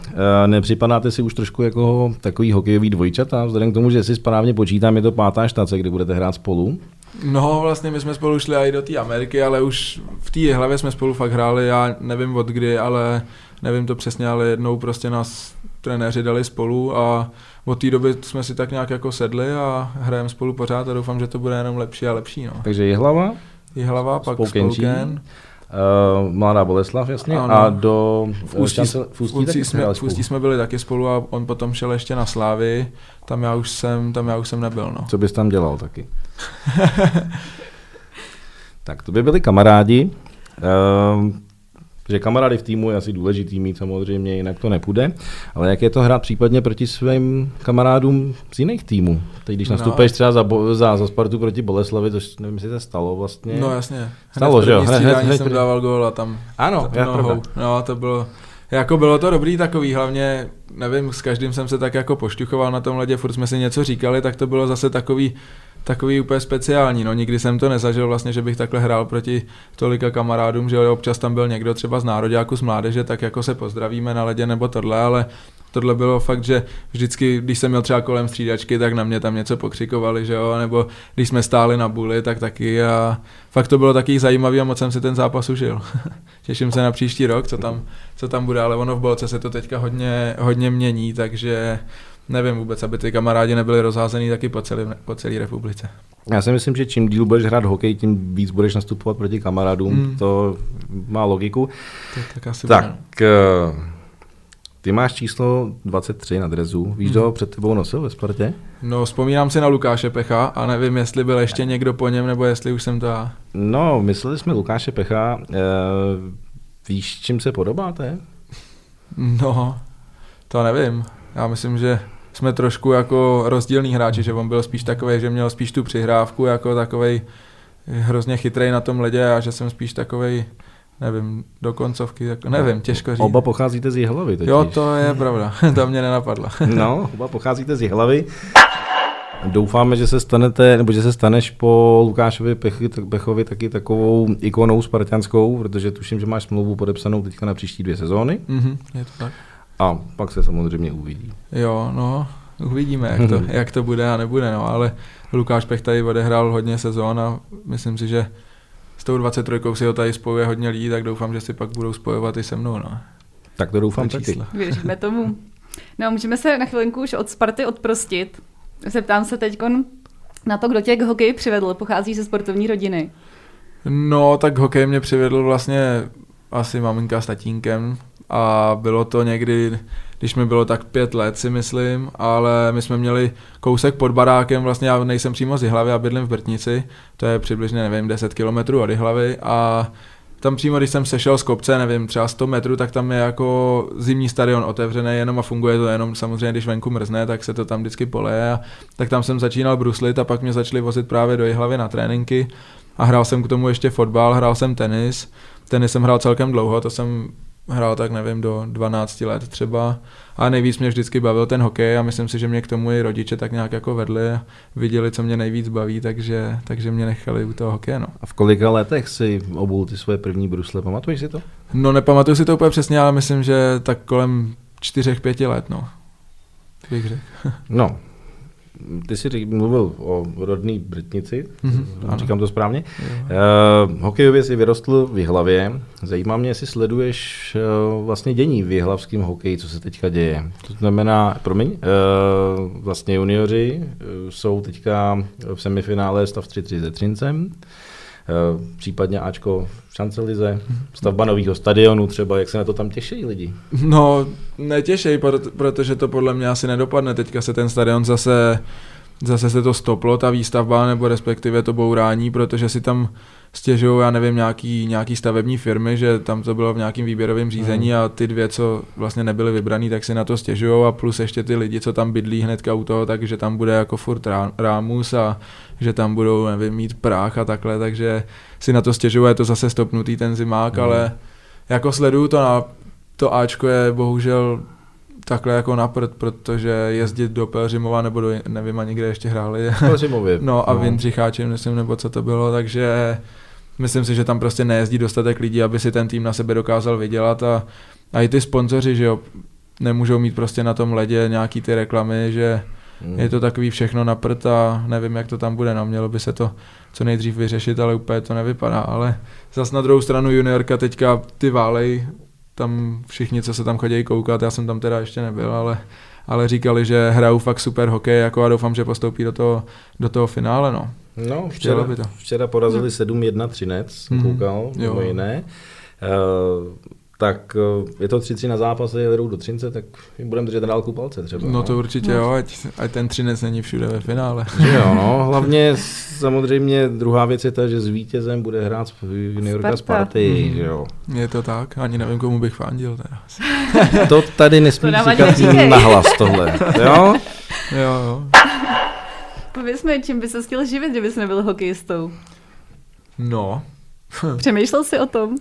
E, nepřipadáte si už trošku jako takový hokejový dvojčata? Vzhledem k tomu, že si správně počítám, je to pátá štace, kdy budete hrát spolu. No, vlastně my jsme spolu šli i do té Ameriky, ale už v té hlavě jsme spolu fakt hráli, já nevím od kdy, ale nevím to přesně, ale jednou prostě nás trenéři dali spolu a od té doby jsme si tak nějak jako sedli a hrajeme spolu pořád a doufám, že to bude jenom lepší a lepší. No. Takže je hlava. Jihlava, pak. Spouken Uh, Mladá Boleslav, jasně, Ano. a do V Ústí, v Ústí, taky jsme, hráli v Ústí jsme byli taky spolu a on potom šel ještě na Slávy, tam já už jsem, tam já už jsem nebyl, no. Co bys tam dělal taky? tak to by byli kamarádi. Uh, že kamarády v týmu je asi důležitý mít samozřejmě, jinak to nepůjde. Ale jak je to hrát případně proti svým kamarádům z jiných týmů? Teď když No. nastupuješ třeba za, Bo- za, za Spartu proti Boleslavi, to nevím, jestli to stalo vlastně. No jasně. Stalo, že jo? Hned- hned- hned jsem dával gól a tam ano, já. No to bylo, jako bylo to dobrý takový, hlavně, nevím, s každým jsem se tak jako pošťuchoval na tom ledě, furt jsme si něco říkali, tak to bylo zase takový, takový úplně speciální, no. Nikdy jsem to nezažil vlastně, že bych takhle hrál proti tolika kamarádům, že občas tam byl někdo třeba z nároďáku, z mládeže, tak jako se pozdravíme na ledě nebo tohle, ale tohle bylo fakt, že vždycky, když jsem měl třeba kolem střídačky, tak na mě tam něco pokřikovali, že jo, nebo když jsme stáli na buli, tak taky a fakt to bylo taky zajímavý a moc jsem si ten zápas užil. Těším se na příští rok, co tam, co tam bude, ale ono v Bolce se to teďka hodně, hodně mění, takže nevím vůbec, aby ty kamarádi nebyli rozházený taky po celé, po celé republice. Já si myslím, že čím díl budeš hrát hokej, tím víc budeš nastupovat proti kamarádům. Hmm. To má logiku. Tak, tak asi bude. Tak, eh, ty máš číslo 23 na drezu. Víš, kdo ho před tebou nosil ve Spartě? No, vzpomínám si na Lukáše Pecha a nevím, jestli byl ještě někdo po něm, nebo jestli už jsem to já. No, mysleli jsme Lukáše Pecha. Eh, víš, čím se podobáte? No, to nevím. Já myslím, že jsme trošku jako rozdílní hráči, že on byl spíš takový, že měl spíš tu přihrávku jako takovej hrozně chytrý na tom ledě a že jsem spíš takovej, nevím, do koncovky, jako, nevím, těžko říct. Oba pocházíte z Jihlavy totiž. Jo, to je pravda, to mě nenapadlo. No, oba pocházíte z Jihlavy. Doufáme, že se stanete, nebo že se staneš po Lukášovi Pechy, Pechovi taky takovou ikonou spartianskou, protože tuším, že máš smlouvu podepsanou teďka na příští dvě sezóny Mhm, je to tak. a pak se samozřejmě uvidí. Jo, no, uvidíme, jak to, jak to bude a nebude, no, ale Lukáš Pech tady odehrál hodně sezón a myslím si, že tou 23 si ho tady spojuje hodně lidí, tak doufám, že si pak budou spojovat i se mnou, no. Tak to doufám To taky. Věříme tomu. No, můžeme se na chvilinku už od Sparty odprostit. Zeptám se teď na to, kdo tě k hokeji přivedl. Pochází ze sportovní rodiny. No, tak hokej mě přivedl vlastně asi maminka s tatínkem a bylo to někdy, když mi bylo tak pět let si myslím, ale my jsme měli kousek pod barákem, vlastně já nejsem přímo z Jihlavy, já bydlím v Brtnici, to je přibližně, nevím, 10 kilometrů od Jihlavy a tam přímo, když jsem sešel z kopce, nevím, třeba 100 metrů, tak tam je jako zimní stadion otevřený jenom a funguje to jenom samozřejmě, když venku mrzne, tak se to tam vždycky poleje. A, tak tam jsem začínal bruslit a pak mě začali vozit právě do Jihlavy na tréninky a hrál jsem k tomu ještě fotbal, hrál jsem tenis. Tenis jsem hrál celkem dlouho, to jsem hrál tak nevím do 12 let třeba. A nejvíc mě vždycky bavil ten hokej a myslím si, že mě k tomu i rodiče tak nějak jako vedli a viděli, co mě nejvíc baví, takže, takže mě nechali u toho hokeje. No. A v kolika letech si obul ty svoje první brusle? Pamatuješ si to? no nepamatuju si to úplně přesně, ale myslím, že tak kolem 4-5 let, no. Bych řekl. No, ty jsi řík- mluvil o rodný Britnici, Mhm, mm-hmm, říkám to správně. Uh, hokejově jsi vyrostl v Jihlavě. Zajímá mě, jestli sleduješ uh, vlastně dění v jihlavském hokeji, co se teďka děje. To znamená, promiň, uh, vlastně junioři uh, jsou teďka v semifinále stav 3-3 se Třincem. Uh, případně Ačko v Šancelize, stavba nového stadionu třeba, jak se na to tam těší lidi? No, proto- protože to podle mě asi nedopadne. Teďka se ten stadion zase, zase se to stoplo, ta výstavba, nebo respektive to bourání, protože si tam stěžují, já nevím, nějaký, nějaký stavební firmy, že tam to bylo v nějakým výběrovém řízení a ty dvě, co vlastně nebyly vybraný, tak si na to stěžují a plus ještě ty lidi, co tam bydlí hnedka u toho, takže tam bude jako furt rá- rámus a že tam budou, nevím, mít prach a takhle, takže si na to stěžují, je to zase stopnutý ten zimák, Mhm. ale jako sleduju to na to Ačko je bohužel takhle jako na prd, protože jezdit do Pelřimova nebo do, nevím ani kde ještě hráli. Pelřimově. No a no. Vindřicháči, myslím, nebo co to bylo, takže myslím si, že tam prostě nejezdí dostatek lidí, aby si ten tým na sebe dokázal vydělat a, a i ty sponzoři, že jo, nemůžou mít prostě na tom ledě nějaký ty reklamy, že Hmm. je to takový všechno na prd a nevím, jak to tam bude, no, mělo by se to co nejdřív vyřešit, ale úplně to nevypadá, ale zas na druhou stranu juniorka teďka ty válej, tam všichni, co se tam chodí koukat, já jsem tam teda ještě nebyl, ale, ale říkali, že hrajou fakt super hokej jako a doufám, že postoupí do toho, do toho finále, no. No, včera, by to. včera porazili 7-1 Třinec, jsem Mhm. koukal, mimo jiné. Uh, tak uh, je to 3-3 na zápasy, jedou do Třince, tak jim budeme držet dálku palce třeba. No to určitě jo, ať, ať ten Třinec není všude ve finále. Že jo, no, hlavně samozřejmě druhá věc je ta, že s vítězem bude hrát juniorka Sparta. Sparty, že jo. Je to tak, ani nevím, komu bych fandil teda. To tady nesmí To říkat nahlas tohle, jo? Jo, jo. Pověz mi, čím by se chtěl živit, kdybys nebyl hokejistou. No, Přemýšlel jsi o tom?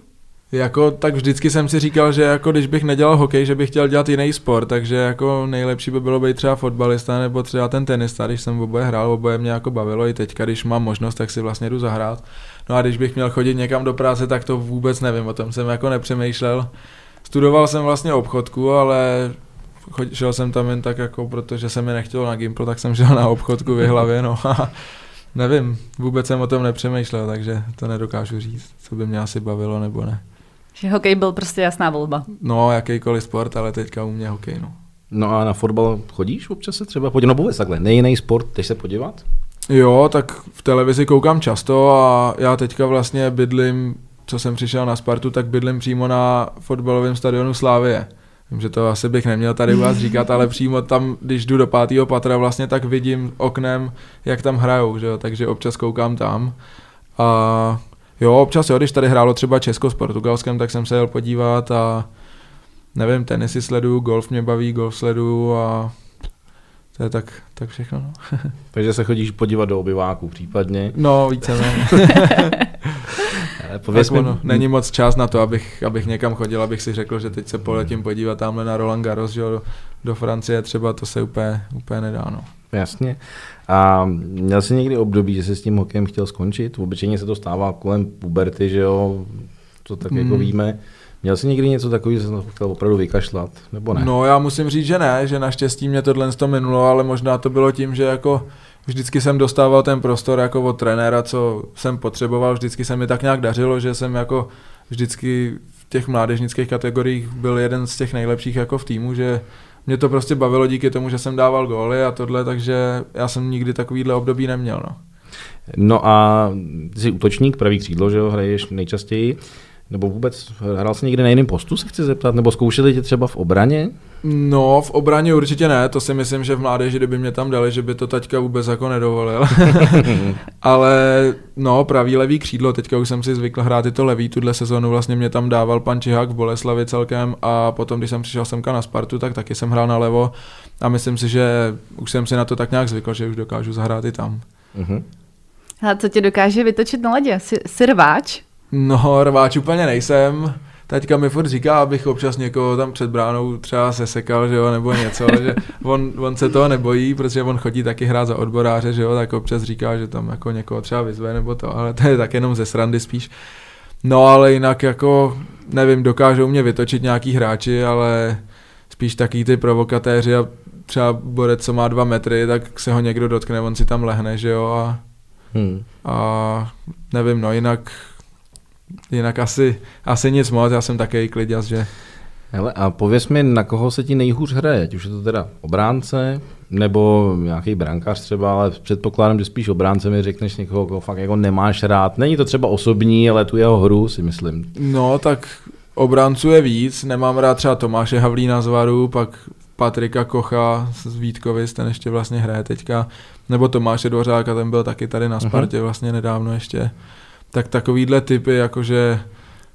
Jako, tak vždycky jsem si říkal, že jako když bych nedělal hokej, že bych chtěl dělat jiný sport, takže jako nejlepší by bylo být třeba fotbalista nebo třeba ten tenista, když jsem oboje hrál, oboje mě jako bavilo i teďka, když mám možnost, tak si vlastně jdu zahrát. No a když bych měl chodit někam do práce, tak to vůbec nevím, o tom jsem jako nepřemýšlel. Studoval jsem vlastně obchodku, ale šel jsem tam jen tak jako, protože se mi nechtělo na Gimpl, tak jsem šel na obchodku v hlavě, no a nevím, vůbec jsem o tom nepřemýšlel, takže to nedokážu říct, co by mě asi bavilo nebo ne. Že hokej byl prostě jasná volba. No, jakýkoliv sport, ale teďka u mě hokej, no. No a na fotbal chodíš občas se třeba podívat? No vůbec takhle, nejiný sport, jdeš se podívat? Jo, tak v televizi koukám často a já teďka vlastně bydlím, co jsem přišel na Spartu, tak bydlím přímo na fotbalovém stadionu Slávie. Vím, že to asi bych neměl tady u vás říkat, ale přímo tam, když jdu do pátého patra, vlastně tak vidím oknem, jak tam hrajou, že jo? takže občas koukám tam. A jo, občas jo, když tady hrálo třeba Česko s Portugalskem, tak jsem se jel podívat a nevím, tenisy sleduju, golf mě baví, golf sleduju a to je tak, tak všechno. No. Takže se chodíš podívat do obyváku případně. No, víceméně. Pověz mi, ono, není moc čas na to, abych, abych někam chodil, abych si řekl, že teď se poletím podívat tamhle na Roland Garros, že jo, do, do Francie třeba, to se úplně, úplně nedá, no. Jasně. A měl jsi někdy období, že jsi s tím hokejem chtěl skončit? Obyčejně se to stává kolem puberty, že jo, to tak jako Hmm. víme. Měl jsi někdy něco takového, že jsi to chtěl opravdu vykašlat, nebo ne? No já musím říct, že ne, že naštěstí mě tohle to minulo, ale možná to bylo tím, že jako vždycky jsem dostával ten prostor jako od trenéra, co jsem potřeboval, vždycky se mi tak nějak dařilo, že jsem jako vždycky v těch mládežnických kategoriích byl jeden z těch nejlepších jako v týmu, že mě to prostě bavilo díky tomu, že jsem dával góly a tohle, takže já jsem nikdy takovýhle období neměl, no. No a jsi útočník, pravý křídlo, že jo, hraješ nejčastěji. Nebo vůbec hrál jsi někde na jiném postu, se chci zeptat, nebo zkoušeli tě třeba v obraně? No, v obraně určitě ne, to si myslím, že v mládeži, kdyby mě tam dali, že by to taťka vůbec jako nedovolil. Ale no, pravý levý křídlo, teďka už jsem si zvykl hrát i to levý, tuhle sezonu vlastně mě tam dával pan Čihák v Boleslavi celkem a potom, když jsem přišel semka na Spartu, tak taky jsem hrál na levo a myslím si, že už jsem si na to tak nějak zvykl, že už dokážu zahrát i tam. Mhm. A co tě dokáže vytočit na ledě? Jsi, jsi rváč? No, rváč úplně nejsem. Teďka mi furt říká, abych občas někoho tam před bránou třeba sesekal, že jo, nebo něco, že on, on, se toho nebojí, protože on chodí taky hrát za odboráře, že jo, tak občas říká, že tam jako někoho třeba vyzve nebo to, ale to je tak jenom ze srandy spíš. No ale jinak jako, nevím, dokážou mě vytočit nějaký hráči, ale spíš taky ty provokatéři a třeba borec, co má dva metry, tak se ho někdo dotkne, on si tam lehne, že jo, a Hmm. a nevím, no jinak, jinak asi, asi nic moc, já jsem takový kliděz, že Hele, a pověs mi, na koho se ti nejhůř hraje, ať už je to teda obránce, nebo nějaký brankář třeba, ale předpokládám, že spíš obránce mi řekneš někoho, koho fakt jako nemáš rád. Není to třeba osobní, ale tu jeho hru si myslím. no tak obránců je víc, nemám rád třeba Tomáše Havlína z Varu, pak Patrika Kocha z Vítkovic, ten ještě vlastně hraje teďka, nebo Tomáše Dvořáka, ten byl taky tady na Spartě vlastně nedávno ještě. Tak takovýhle typy, jakože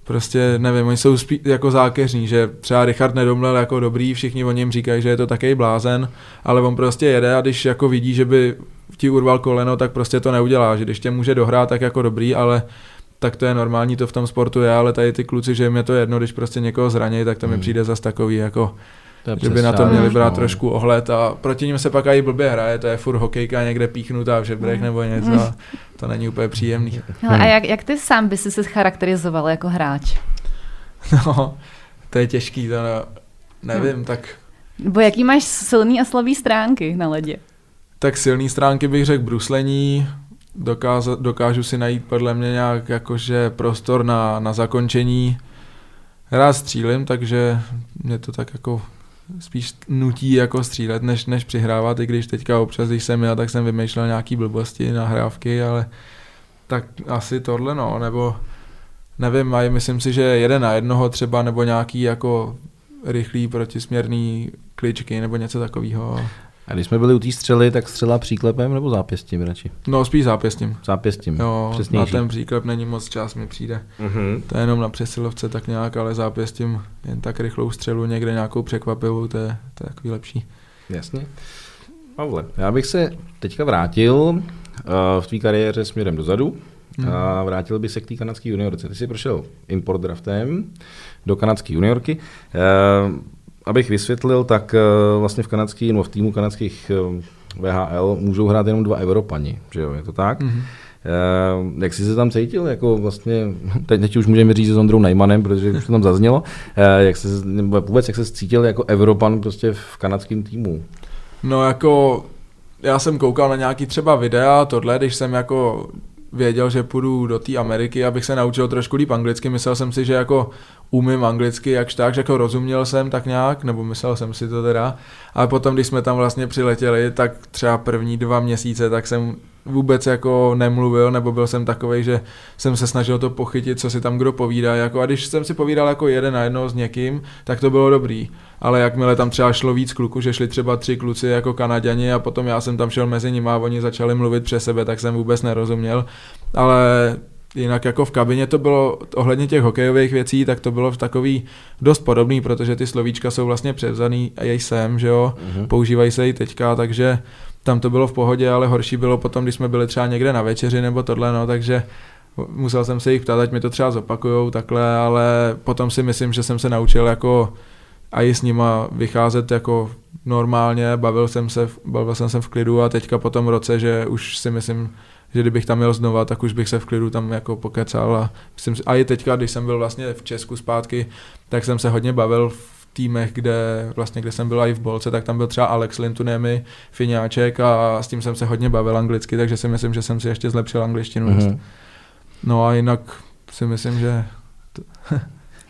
prostě nevím, oni jsou spí, jako zákeřní, že třeba Richard Nedomlel jako dobrý, všichni o něm říkají, že je to takový blázen, ale on prostě jede a když jako vidí, že by ti urval koleno, tak prostě to neudělá, že když tě může dohrát, tak jako dobrý, ale tak to je normální, to v tom sportu je, ale tady ty kluci, že jim je to jedno, když prostě někoho zraní, tak to mi Hmm. přijde zas takový, jako, To je že by na to měli brát no. trošku ohled a proti ním se pak i blbě hraje, to je furt hokejka někde píchnutá v žebrech nebo něco a to není úplně příjemný. Hele, Hmm. a jak, jak ty sám by si se charakterizoval jako hráč? No, to je těžký, to ne, nevím, tak Nebo jaký máš silný a slabý stránky na ledě? Tak silné stránky bych řekl bruslení, dokáza, dokážu si najít podle mě nějak jakože prostor na, na zakončení. Rád střílim, takže mě to tak jako spíš nutí jako střílet, než, než přihrávat, i když teďka občas, když jsem já, tak jsem vymýšlel nějaký blbosti, nahrávky, ale tak asi tohle no, nebo nevím, a myslím si, že jeden na jednoho třeba, nebo nějaký jako rychlý protisměrný kličky, nebo něco takového. A když jsme byli u té střely, tak střela příklepem nebo zápěstím radši? No spíš zápěstím. Zápěstím, Jo, přesnější. na ten příklep není moc čas mi přijde. Mhm. To je jenom na přesilovce tak nějak, ale zápěstím jen tak rychlou střelu, někde nějakou překvapivou, to je, to je takový lepší. Jasně. Pavle, já bych se teďka vrátil uh, v tvý kariéře směrem dozadu a vrátil bych se k té kanadské juniorce. Ty jsi prošel import draftem do kanadské juniorky. Uh, abych vysvětlil, tak uh, vlastně v kanadský, nebo v týmu kanadských uh, VHL můžou hrát jenom dva Evropani, že jo, je to tak? Mhm. Uh, jak jsi se tam cítil? Jako vlastně, teď, teď už můžeme říct s Ondrou Najmanem, protože už to tam zaznělo. Uh, jak se, nebo vůbec, jak se cítil jako Evropan prostě v kanadském týmu? No jako, já jsem koukal na nějaký třeba videa, tohle, když jsem jako věděl, že půjdu do té Ameriky, abych se naučil trošku líp anglicky. Myslel jsem si, že jako umím anglicky, jakž tak, že jako rozuměl jsem tak nějak, nebo myslel jsem si to teda. Ale potom, když jsme tam vlastně přiletěli, tak třeba první dva měsíce, tak jsem vůbec jako nemluvil, nebo byl jsem takový, že jsem se snažil to pochytit, co si tam kdo povídá. Jako, a když jsem si povídal jako jeden na jedno s někým, tak to bylo dobrý. Ale jakmile tam třeba šlo víc kluků, že šli třeba tři kluci jako Kanaděni a potom já jsem tam šel mezi nimi a oni začali mluvit přes sebe, tak jsem vůbec nerozuměl. Ale jinak jako v kabině to bylo, ohledně těch hokejových věcí, tak to bylo v takový dost podobný, protože ty slovíčka jsou vlastně převzaný a jej sem, že jo, Mhm. používají se i teďka, takže tam to bylo v pohodě, ale horší bylo potom, když jsme byli třeba někde na večeři nebo tohle, no, takže musel jsem se jich ptát, ať mi to třeba zopakujou takhle, ale potom si myslím, že jsem se naučil jako a i s nima vycházet jako normálně, bavil jsem se, bavil jsem se v klidu a teďka po tom roce, že už si myslím, že kdybych tam jel znova, tak už bych se v klidu tam jako pokecal a, myslím, a i teďka, když jsem byl vlastně v Česku zpátky, tak jsem se hodně bavil v týmech, kde vlastně, kde jsem byl i v Bolce, tak tam byl třeba Alex Lintunemi, Fiňáček a s tím jsem se hodně bavil anglicky, takže si myslím, že jsem si ještě zlepšil angličtinu. Mhm. No a jinak si myslím, že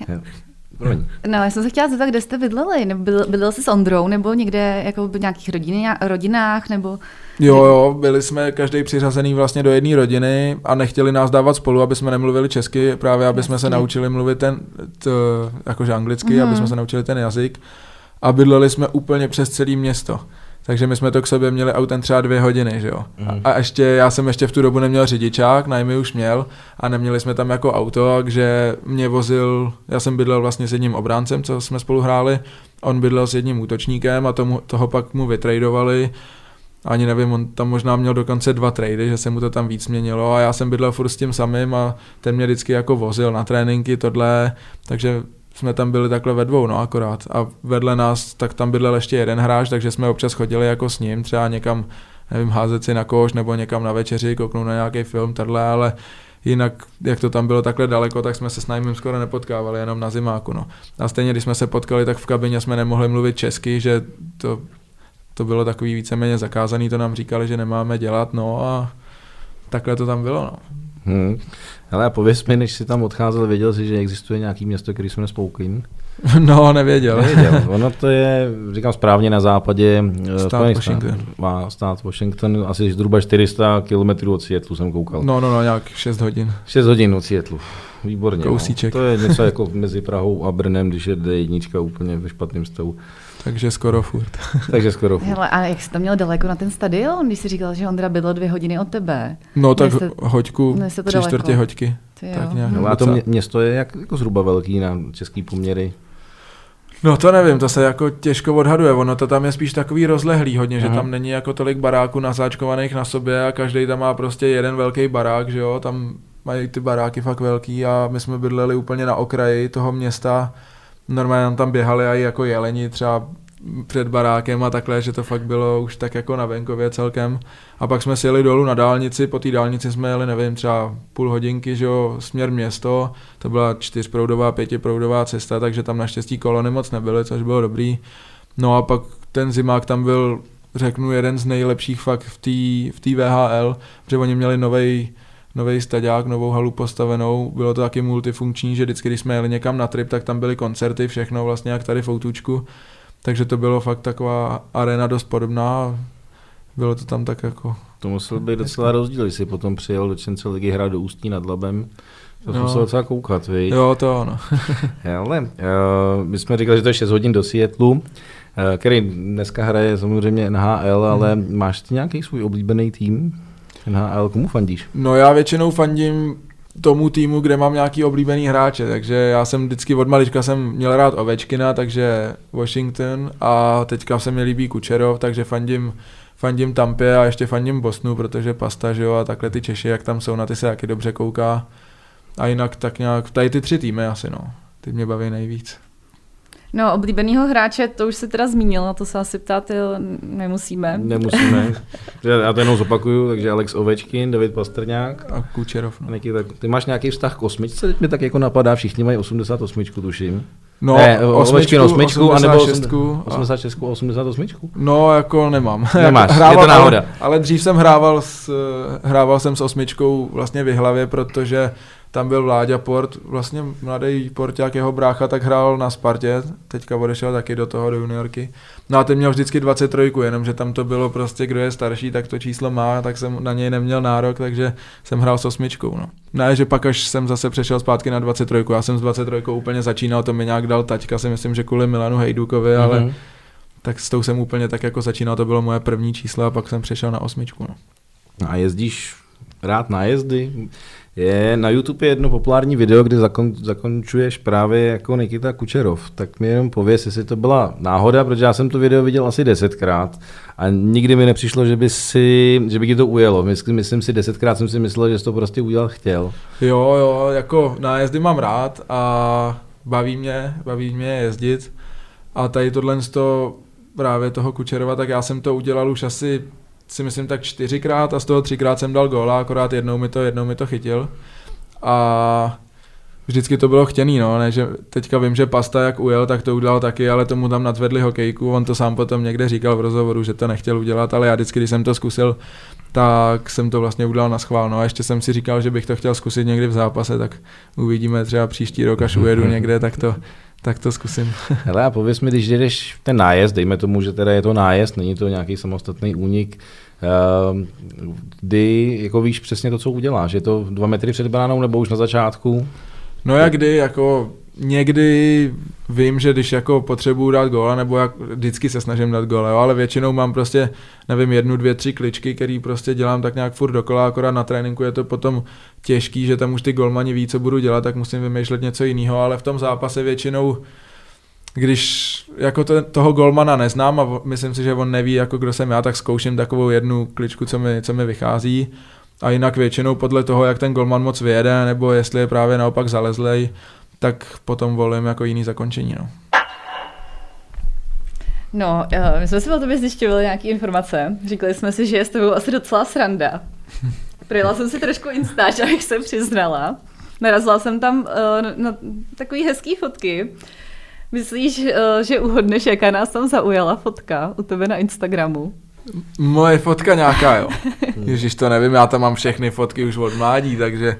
Promiň. No, já jsem se chtěla zeptat, kde jste bydleli? Nebo bydl, bydlel jsi s Ondrou, nebo někde jako v nějakých rodin, rodinách, nebo... Jo, jo, byli jsme každý přiřazený vlastně do jedné rodiny a nechtěli nás dávat spolu, aby jsme nemluvili česky, právě aby jsme se naučili mluvit ten, t, jakože anglicky, Mhm. aby jsme se naučili ten jazyk. A bydleli jsme úplně přes celé město. Takže my jsme to k sobě měli autem třeba dvě hodiny, že jo. Mhm. A, a ještě, já jsem ještě v tu dobu neměl řidičák, najmy už měl a neměli jsme tam jako auto, takže mě vozil, já jsem bydlel vlastně s jedním obráncem, co jsme spolu hráli, on bydlel s jedním útočníkem a tomu, toho pak mu vytradovali ani nevím, on tam možná měl dokonce dva trady, že se mu to tam víc měnilo a já jsem bydlel furt s tím samým a ten mě vždycky jako vozil na tréninky, tohle, takže jsme tam byli takhle ve dvou, no akorát. A vedle nás, tak tam bydlel ještě jeden hráč, takže jsme občas chodili jako s ním, třeba někam, nevím, házet si na koš nebo někam na večeři, kouknout na nějaký film, tohle, ale jinak, jak to tam bylo takhle daleko, tak jsme se s nájmem skoro nepotkávali, jenom na zimáku, no. A stejně, když jsme se potkali, tak v kabině jsme nemohli mluvit česky, že to to bylo takový víceméně zakázaný, to nám říkali, že nemáme dělat, no a takhle to tam bylo, no. Hmm. Ale a pověz mi, než jsi tam odcházel, věděl jsi, že existuje nějaký město, který se jmenuje Spokane? No, nevěděl. Nevěděl. Ono to je, říkám správně, na západě eh, Stát Washington. Má stát Washington, asi zhruba 400 km od Seattleu jsem koukal. No, no, no, nějak 6 hodin. 6 hodin od Seattleu. Výborně. Kousíček. No. To je něco jako mezi Prahou a Brnem, když je D1 úplně ve špatném stavu. Takže skoro furt. Takže skoro. furt. Hele, a jak jsi tam měl daleko na ten stadion, když jsi říkal, že Ondra bydlel dvě hodiny od tebe? No tak Nejste- hoďku, nejste to tři daleko. čtvrtě hoďky. Ty. Tak nějak. No, a to mě, město je jak, jako zhruba velký na český poměry. No to nevím, to se jako těžko odhaduje, ono to tam je spíš takový rozlehlý hodně, že Aha. tam není jako tolik baráků nasáčkovaných na sobě a každý tam má prostě jeden velký barák, že jo, tam mají ty baráky fakt velký a my jsme bydleli úplně na okraji toho města, normálně nám tam běhali i jako jeleni třeba před barákem a takhle, že to fakt bylo už tak jako na venkově celkem. A pak jsme si jeli dolů na dálnici, po té dálnici jsme jeli, nevím, třeba půl hodinky, že jo, směr město, to byla čtyřproudová, pětiproudová cesta, takže tam naštěstí kolony moc nebyly, což bylo dobrý. No a pak ten zimák tam byl, řeknu, jeden z nejlepších fakt v té v té VHL, protože oni měli novej, nový staďák, novou halu postavenou, bylo to taky multifunkční, že vždycky, když jsme jeli někam na trip, tak tam byly koncerty, všechno vlastně jak tady v Outučku. takže to bylo fakt taková arena dost podobná. Bylo to tam tak jako... To musel být docela rozdíl, jestli potom přijel do Čence ligy hrát do Ústí nad Labem. To No. musel docela koukat, viď? Jo, to ano. Ale uh, my jsme říkali, že to je 6 hodin do Seattlu, uh, který dneska hraje samozřejmě NHL, ale máš ty nějaký svůj oblíbený tým? NHL, komu fandíš? No já většinou fandím tomu týmu, kde mám nějaký oblíbený hráče, takže já jsem vždycky od malička jsem měl rád Ovečkina, takže Washington a teďka se mi líbí Kučerov, takže fandím, fandím Tampě a ještě fandím Bosnu, protože Pasta, že jo, a takhle ty Češi, jak tam jsou, na ty se taky dobře kouká. A jinak tak nějak, tady ty tři týmy asi no, ty mě baví nejvíc. No, oblíbenýho hráče, to už se teda zmínil, na to se asi ptát nemusíme. Nemusíme. Já to jenom zopakuju, takže Alex Ovečkin, David Pastrňák. A Kučerov, no. Niky, tak ty máš nějaký vztah k osmičce? Teď mi tak jako napadá, všichni mají 88, tuším. No, ne, Ovečkin osmičku, anebo 86 a- 86 a 88. No, jako nemám. Nemáš, Jako je to náhoda. Ale, ale dřív jsem hrával s, hrával jsem s osmičkou vlastně v hlavě, protože tam byl Vláďa Port, vlastně mladý porták, jeho brácha, tak hrál na Spartě, teďka odešel taky do toho, do juniorky. No a ten měl vždycky 23, jenomže tam to bylo prostě, kdo je starší, tak to číslo má, tak jsem na něj neměl nárok, takže jsem hrál s osmičkou. No. Ne, že pak až jsem zase přešel zpátky na 23, já jsem s 23 úplně začínal, to mi nějak dal taťka, si myslím, že kvůli Milanu Hejdukovi, ale Mhm. tak s tou jsem úplně tak jako začínal, to bylo moje první číslo a pak jsem přešel na osmičku. No. A jezdíš rád na jezdy? Je na YouTube je jedno populární video, kde zakon, zakončuješ právě jako Nikita Kučerov. Tak mi jenom pověs, jestli to byla náhoda, protože já jsem to video viděl asi desetkrát a nikdy mi nepřišlo, že by, si, že by ti to ujelo. Myslím, myslím si, desetkrát jsem si myslel, že jsi to prostě udělal chtěl. Jo, jo, jako nájezdy mám rád a baví mě, baví mě jezdit. A tady tohle to právě toho Kučerova, tak já jsem to udělal už asi si myslím tak čtyřikrát a z toho třikrát jsem dal góla, akorát jednou mi to, jednou mi to chytil. A vždycky to bylo chtěný, no, ne, že teďka vím, že Pasta jak ujel, tak to udělal taky, ale tomu tam nadvedli hokejku, on to sám potom někde říkal v rozhovoru, že to nechtěl udělat, ale já vždycky, když jsem to zkusil, tak jsem to vlastně udělal na schvál, no a ještě jsem si říkal, že bych to chtěl zkusit někdy v zápase, tak uvidíme třeba příští rok, až ujedu někde, tak to, tak to zkusím. Hele a pověs mi, když jdeš ten nájezd, dejme tomu, že teda je to nájezd, není to nějaký samostatný únik, ehm, kdy jako víš přesně to, co uděláš. Je to dva metry před bránou nebo už na začátku? No jak kdy, jako někdy vím, že když jako potřebuju dát góla, nebo jak vždycky se snažím dát góla, jo, ale většinou mám prostě, nevím, jednu, dvě, tři kličky, který prostě dělám tak nějak furt dokola, akorát na tréninku je to potom těžký, že tam už ty golmani ví, co budu dělat, tak musím vymýšlet něco jiného, ale v tom zápase většinou když jako to, toho golmana neznám a myslím si, že on neví, jako kdo jsem já, tak zkouším takovou jednu kličku, co mi, co mi vychází. A jinak většinou podle toho, jak ten golman moc vyjede, nebo jestli je právě naopak zalezlej, tak potom volím jako jiný zakončení. No. No, eh, my jsme si o tobě zjišťovali nějaké informace. Říkali jsme si, že je s tebou asi docela sranda. Projela jsem si trošku Instač, abych se přiznala. Narazila jsem tam uh, na, takový hezký fotky. Myslíš, uh, že uhodneš, jaká nás tam zaujala fotka u tebe na Instagramu? Moje fotka nějaká, jo. Ježíš, to nevím, já tam mám všechny fotky už od mládí, takže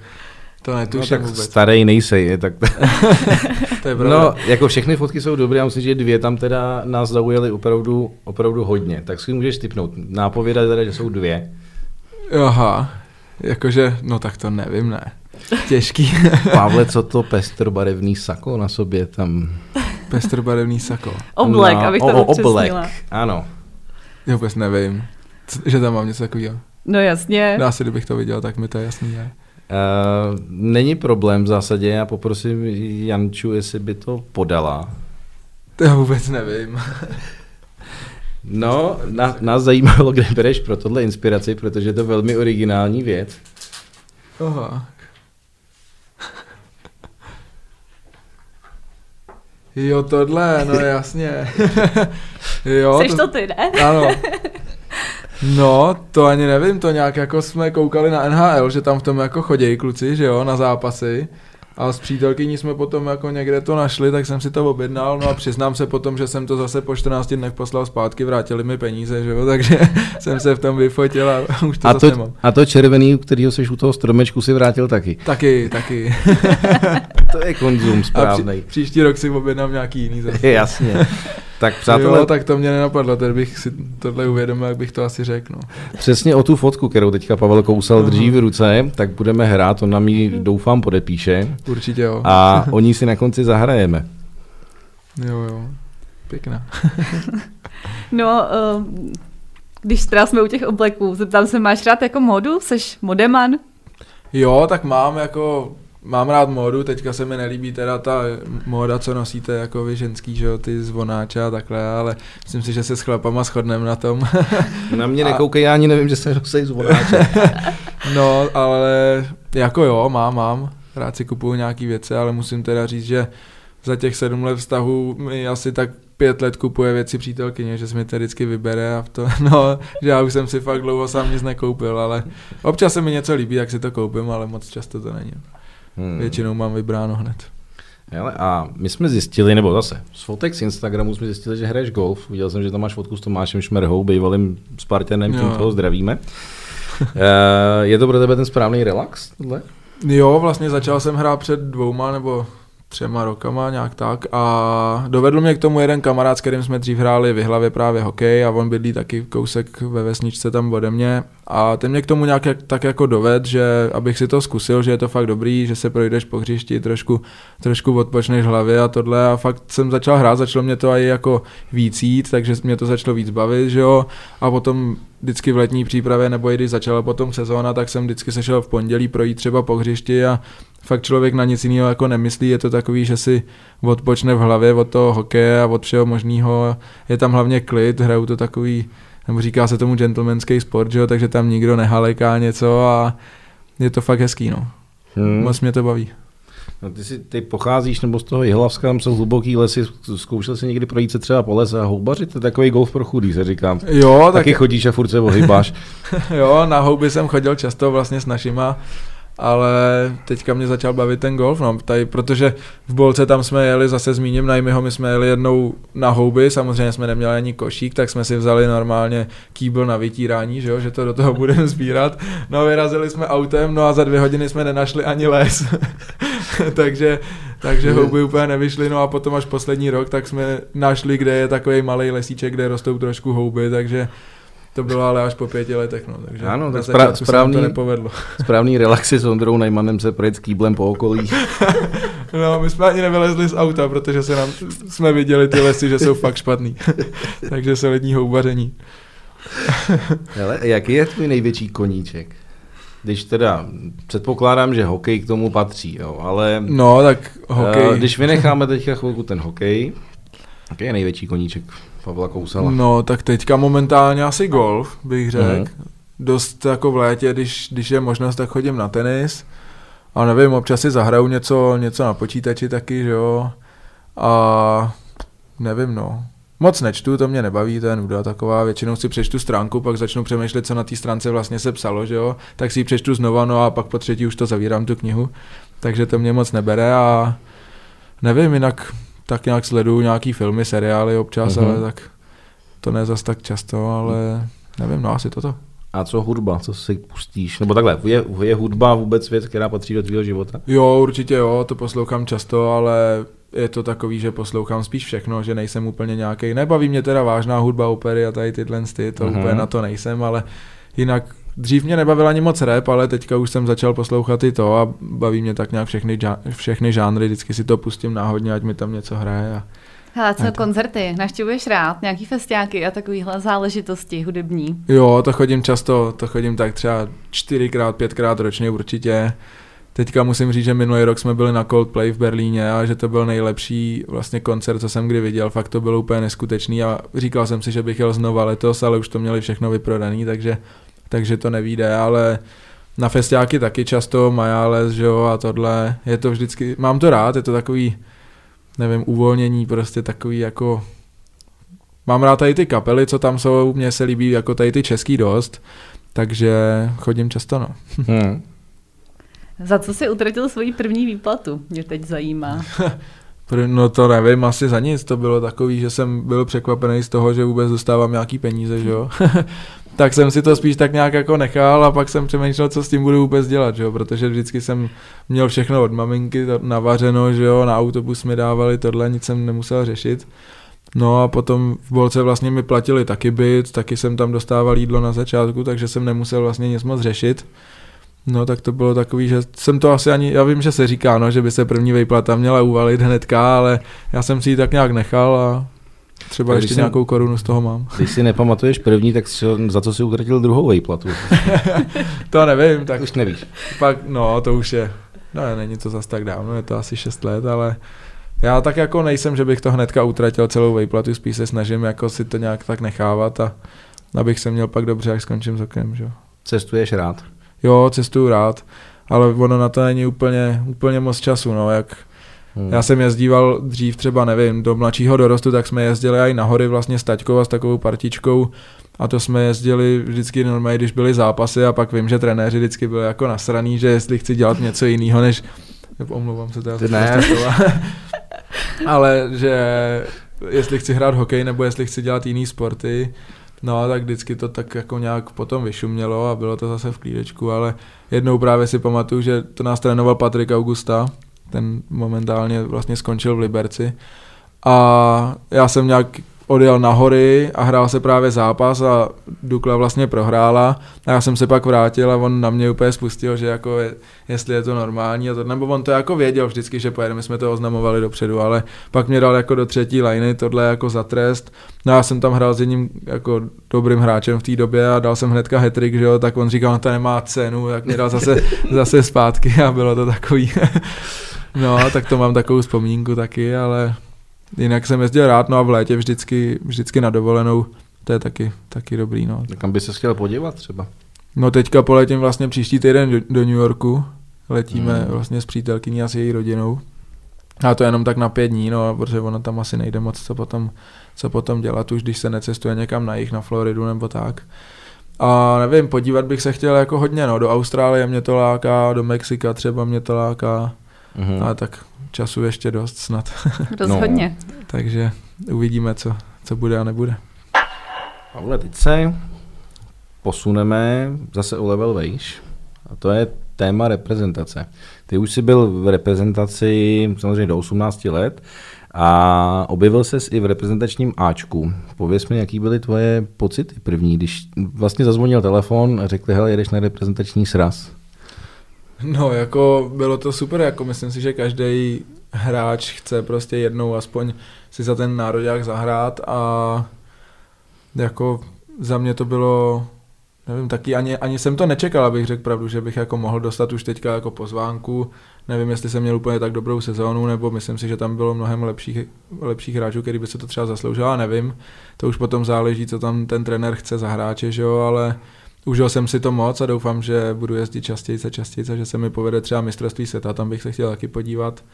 to No, netuším tak vůbec. starý nejsej, je, tak To je pravda. No, jako všechny fotky jsou dobré, já myslím, že dvě tam teda nás zaujaly opravdu, opravdu hodně. Tak si můžeš typnout. Nápověda teda, že jsou dvě. Aha, jakože, no tak to nevím, ne. Těžký. Pavle, co to pestrobarevný sako na sobě tam? Pestrobarevný sako. Oblek, No, abych to o- o- upřesnila. ano. Já vůbec nevím, že tam mám něco takového. No jasně. No asi kdybych to viděl, tak mi to je jasný. Ne? Uh, není problém v zásadě, já poprosím Janču, jestli by to podala. To já vůbec nevím. No, na, nás zajímalo, kde bereš pro tohle inspiraci, protože je to velmi originální věc. Aha. Jo, tohle, no jasně. jo, Jsi to ty, ne? Ano. No, to ani nevím, to nějak jako jsme koukali na NHL, že tam v tom jako chodějí kluci, že jo, na zápasy. A s přítelkyní jsme potom jako někde to našli, tak jsem si to objednal, no a přiznám se potom, že jsem to zase po 14 dnech poslal zpátky, vrátili mi peníze, že jo, takže jsem se v tom vyfotil a už to A zase to, nemám. a to červený, u kterého jsi u toho stromečku, si vrátil taky. Taky, taky. To je konzum A při, správný. příští rok si objednám nějaký jiný zase. Jasně. Tak přátelé, Jo, tak to mě nenapadlo, teď bych si tohle uvědomil, jak bych to asi řekl. No. přesně o tu fotku, kterou teďka Pavel Kousal drží v ruce, tak budeme hrát, on nám ji doufám podepíše Určitě jo. a o ní si na konci zahrajeme. Jo, jo. Pěkná. No, uh, když teda jsme u těch obleků, zeptám se, máš rád jako modu? Seš modeman? Jo, tak mám jako, mám rád módu, teďka se mi nelíbí teda ta móda, co nosíte jako vy ženský, že jo, ty zvonáče a takhle, ale myslím si, že se s chlapama shodneme na tom. Na mě A- nekoukej, já ani nevím, že se nosej zvonáče. no, ale jako jo, mám, mám, rád si kupuju nějaký věci, ale musím teda říct, že za těch sedm let vztahu mi asi tak pět let kupuje věci přítelkyně, že se mi to vždycky vybere a v to, no, že já už jsem si fakt dlouho sám nic nekoupil, ale občas se mi něco líbí, tak si to koupím, ale moc často to není. Hmm. Většinou mám vybráno hned. Hele, a my jsme zjistili, nebo zase, z fotek z Instagramu jsme zjistili, že hraješ golf. Viděl jsem, že tam máš fotku s Tomášem Šmerhou, bývalým Spartanem, tím toho zdravíme. Eh, je to pro tebe ten správný relax? Tohle? Jo, vlastně začal jsem hrát před dvouma nebo třema rokama, nějak tak. A dovedl mě k tomu jeden kamarád, s kterým jsme dřív hráli v Jihlavě právě hokej a on bydlí taky kousek ve vesničce tam ode mě. A ten mě k tomu nějak jak- tak jako doved, že abych si to zkusil, že je to fakt dobrý, že se projdeš po hřišti, trošku, trošku odpočneš hlavě a tohle. A fakt jsem začal hrát, začalo mě to i jako víc jít, takže mě to začalo víc bavit, že jo. A potom vždycky v letní přípravě, nebo i když začala potom sezóna, tak jsem vždycky se šel v pondělí projít třeba po hřišti a fakt člověk na nic jiného jako nemyslí, je to takový, že si odpočne v hlavě od toho hokeje a od všeho možného. Je tam hlavně klid, hrajou to takový, nebo říká se tomu gentlemanský sport, že jo, takže tam nikdo nehaleká něco a je to fakt hezký, no. Hmm. Moc mě to baví. No, ty, si, ty pocházíš nebo z toho Jihlavska, tam jsou hluboký lesy, zkoušel jsi někdy projít se třeba po lese a houbařit, to je takový golf pro chudý, se říkám. Jo, tak Taky chodíš a furt se ohybáš. jo, na houby jsem chodil často vlastně s našima, ale teďka mě začal bavit ten golf, no, tady, protože v Bolce tam jsme jeli, zase zmíním Najmyho, my jsme jeli jednou na houby, samozřejmě jsme neměli ani košík, tak jsme si vzali normálně kýbl na vytírání, že, jo, že to do toho budeme sbírat. No vyrazili jsme autem, no a za dvě hodiny jsme nenašli ani les. takže, takže houby úplně nevyšly, no a potom až poslední rok, tak jsme našli, kde je takový malý lesíček, kde rostou trošku houby, takže to bylo ale až po pěti letech, no, takže Ano, tak spra- správný- to nepovedlo. Správný relaxy s Ondrou Najmanem se projet s kýblem po okolí. No, my jsme ani nevylezli z auta, protože se nám, jsme viděli ty lesy, že jsou fakt špatný. takže se lední houbaření. Hele, jaký je tvůj největší koníček? Když teda, předpokládám, že hokej k tomu patří, jo, ale No, tak hokej. eh, když vynecháme teďka chvilku ten hokej, jaký je největší koníček Pavla Kousala? No, tak teďka momentálně asi golf, bych řekl. Mhm. Dost jako v létě, když, když je možnost, tak chodím na tenis. A nevím, občas si zahraju něco, něco na počítači taky, že jo. A nevím, no. Moc nečtu, to mě nebaví, to je nuda taková. Většinou si přečtu stránku, pak začnu přemýšlet, co na té stránce vlastně se psalo, že jo. Tak si ji přečtu znova, no a pak po třetí už to zavírám tu knihu. Takže to mě moc nebere a nevím, jinak tak nějak sleduju nějaký filmy, seriály občas, Mhm. mm-hmm. ale tak to ne zas tak často, ale nevím, no asi toto. A co hudba, co si pustíš? Nebo takhle, je, je hudba vůbec věc, která patří do tvého života? Jo, určitě jo, to poslouchám často, ale je to takový, že poslouchám spíš všechno, že nejsem úplně nějaký. Nebaví mě teda vážná hudba, opery a tady tyhle ty, to Mhm. úplně na to nejsem, ale jinak dřív mě nebavil ani moc rap, ale teďka už jsem začal poslouchat i to a baví mě tak nějak všechny, všechny žánry, vždycky si to pustím náhodně, ať mi tam něco hraje. A... Hele, co to- koncerty? Navštěvuješ rád? Nějaký festiáky a takovýhle záležitosti hudební? Jo, to chodím často, to chodím tak třeba čtyřikrát, pětkrát ročně určitě. Teďka musím říct, že minulý rok jsme byli na Coldplay v Berlíně a že to byl nejlepší vlastně koncert, co jsem kdy viděl. Fakt to bylo úplně neskutečný a říkal jsem si, že bych jel znova letos, ale už to měli všechno vyprodaný, takže, takže to nevíde, ale na festiáky taky často, Majales, že jo, a tohle, je to vždycky, mám to rád, je to takový, nevím, uvolnění, prostě takový jako Mám rád tady ty kapely, co tam jsou, mně se líbí jako tady ty český dost, takže chodím často, no. Hmm. Za co jsi utratil svoji první výplatu? Mě teď zajímá. No to nevím, asi za nic, to bylo takový, že jsem byl překvapený z toho, že vůbec dostávám nějaký peníze, že jo. tak jsem si to spíš tak nějak jako nechal a pak jsem přemýšlel, co s tím budu vůbec dělat, že jo, protože vždycky jsem měl všechno od maminky navařeno, že jo, na autobus mi dávali tohle, nic jsem nemusel řešit. No a potom v Bolce vlastně mi platili taky byt, taky jsem tam dostával jídlo na začátku, takže jsem nemusel vlastně nic moc řešit. No tak to bylo takový, že jsem to asi ani, já vím, že se říká, no, že by se první výplata měla uvalit hnedka, ale já jsem si ji tak nějak nechal a třeba Když ještě jsem- nějakou korunu z toho mám. Když si nepamatuješ první, tak si, za co si utratil druhou vejplatu? To nevím, tak už nevíš. pak, no to už je, no není to zas tak dávno, je to asi 6 let, ale já tak jako nejsem, že bych to hnedka utratil celou vejplatu, spíš se snažím jako si to nějak tak nechávat a abych se měl pak dobře, jak skončím s okem, že. Cestuješ rád. Jo, cestuju rád, ale ono na to není úplně, úplně moc času, no, jak Hmm. já jsem jezdíval dřív třeba, nevím, do mladšího dorostu, tak jsme jezdili i na hory vlastně s taťkou a s takovou partičkou a to jsme jezdili vždycky normálně, když byly zápasy a pak vím, že trenéři vždycky byli jako nasraný, že jestli chci dělat něco jiného, než omlouvám se teda. Ty ne. ale že jestli chci hrát hokej nebo jestli chci dělat jiný sporty, No, tak vždycky to tak jako nějak potom vyšumělo a bylo to zase v klídečku, ale jednou právě si pamatuju, že to nás trénoval Patrik Augusta, ten momentálně vlastně skončil v Liberci. A já jsem nějak odjel na hory a hrál se právě zápas a Dukla vlastně prohrála a já jsem se pak vrátil a on na mě úplně spustil, že jako je, jestli je to normální a to, nebo on to jako věděl vždycky, že pojedeme, my jsme to oznamovali dopředu, ale pak mě dal jako do třetí liny tohle jako za trest. No já jsem tam hrál s jedním jako dobrým hráčem v té době a dal jsem hnedka hetrik, že jo, tak on říkal, no to nemá cenu, tak mě dal zase, zase zpátky a bylo to takový. No, tak to mám takovou vzpomínku taky, ale jinak jsem jezdil rád, no a v létě vždycky, vždycky na dovolenou, to je taky, taky dobrý, no. Tak kam by se chtěl podívat třeba? No teďka poletím vlastně příští týden do, do New Yorku, letíme Hmm. vlastně s přítelkyní a s její rodinou. A to jenom tak na pět dní, no, protože ono tam asi nejde moc, co potom, co potom dělat, už když se necestuje někam na jich, na Floridu nebo tak. A nevím, podívat bych se chtěl jako hodně, no, do Austrálie mě to láká, do Mexika třeba mě to láká, Mhm. hmm. ale tak času ještě dost snad, Rozhodně. takže uvidíme, co, co bude a nebude. Pavle, teď se posuneme zase o level vejš. A to je téma reprezentace. Ty už jsi byl v reprezentaci samozřejmě do 18 let a objevil ses i v reprezentačním Ačku. Pověz mi, jaký byly tvoje pocity první, když vlastně zazvonil telefon a řekli, hele, jedeš na reprezentační sraz. No, jako bylo to super, jako myslím si, že každý hráč chce prostě jednou aspoň si za ten národák zahrát a jako za mě to bylo, nevím, taky ani, ani jsem to nečekal, abych řekl pravdu, že bych jako mohl dostat už teďka jako pozvánku, nevím, jestli jsem měl úplně tak dobrou sezónu, nebo myslím si, že tam bylo mnohem lepších, lepších hráčů, který by se to třeba zasloužil, a nevím, to už potom záleží, co tam ten trenér chce za hráče, že jo, ale Užil jsem si to moc a doufám, že budu jezdit častěji a častěji, a že se mi povede třeba mistrovství světa, tam bych se chtěl taky podívat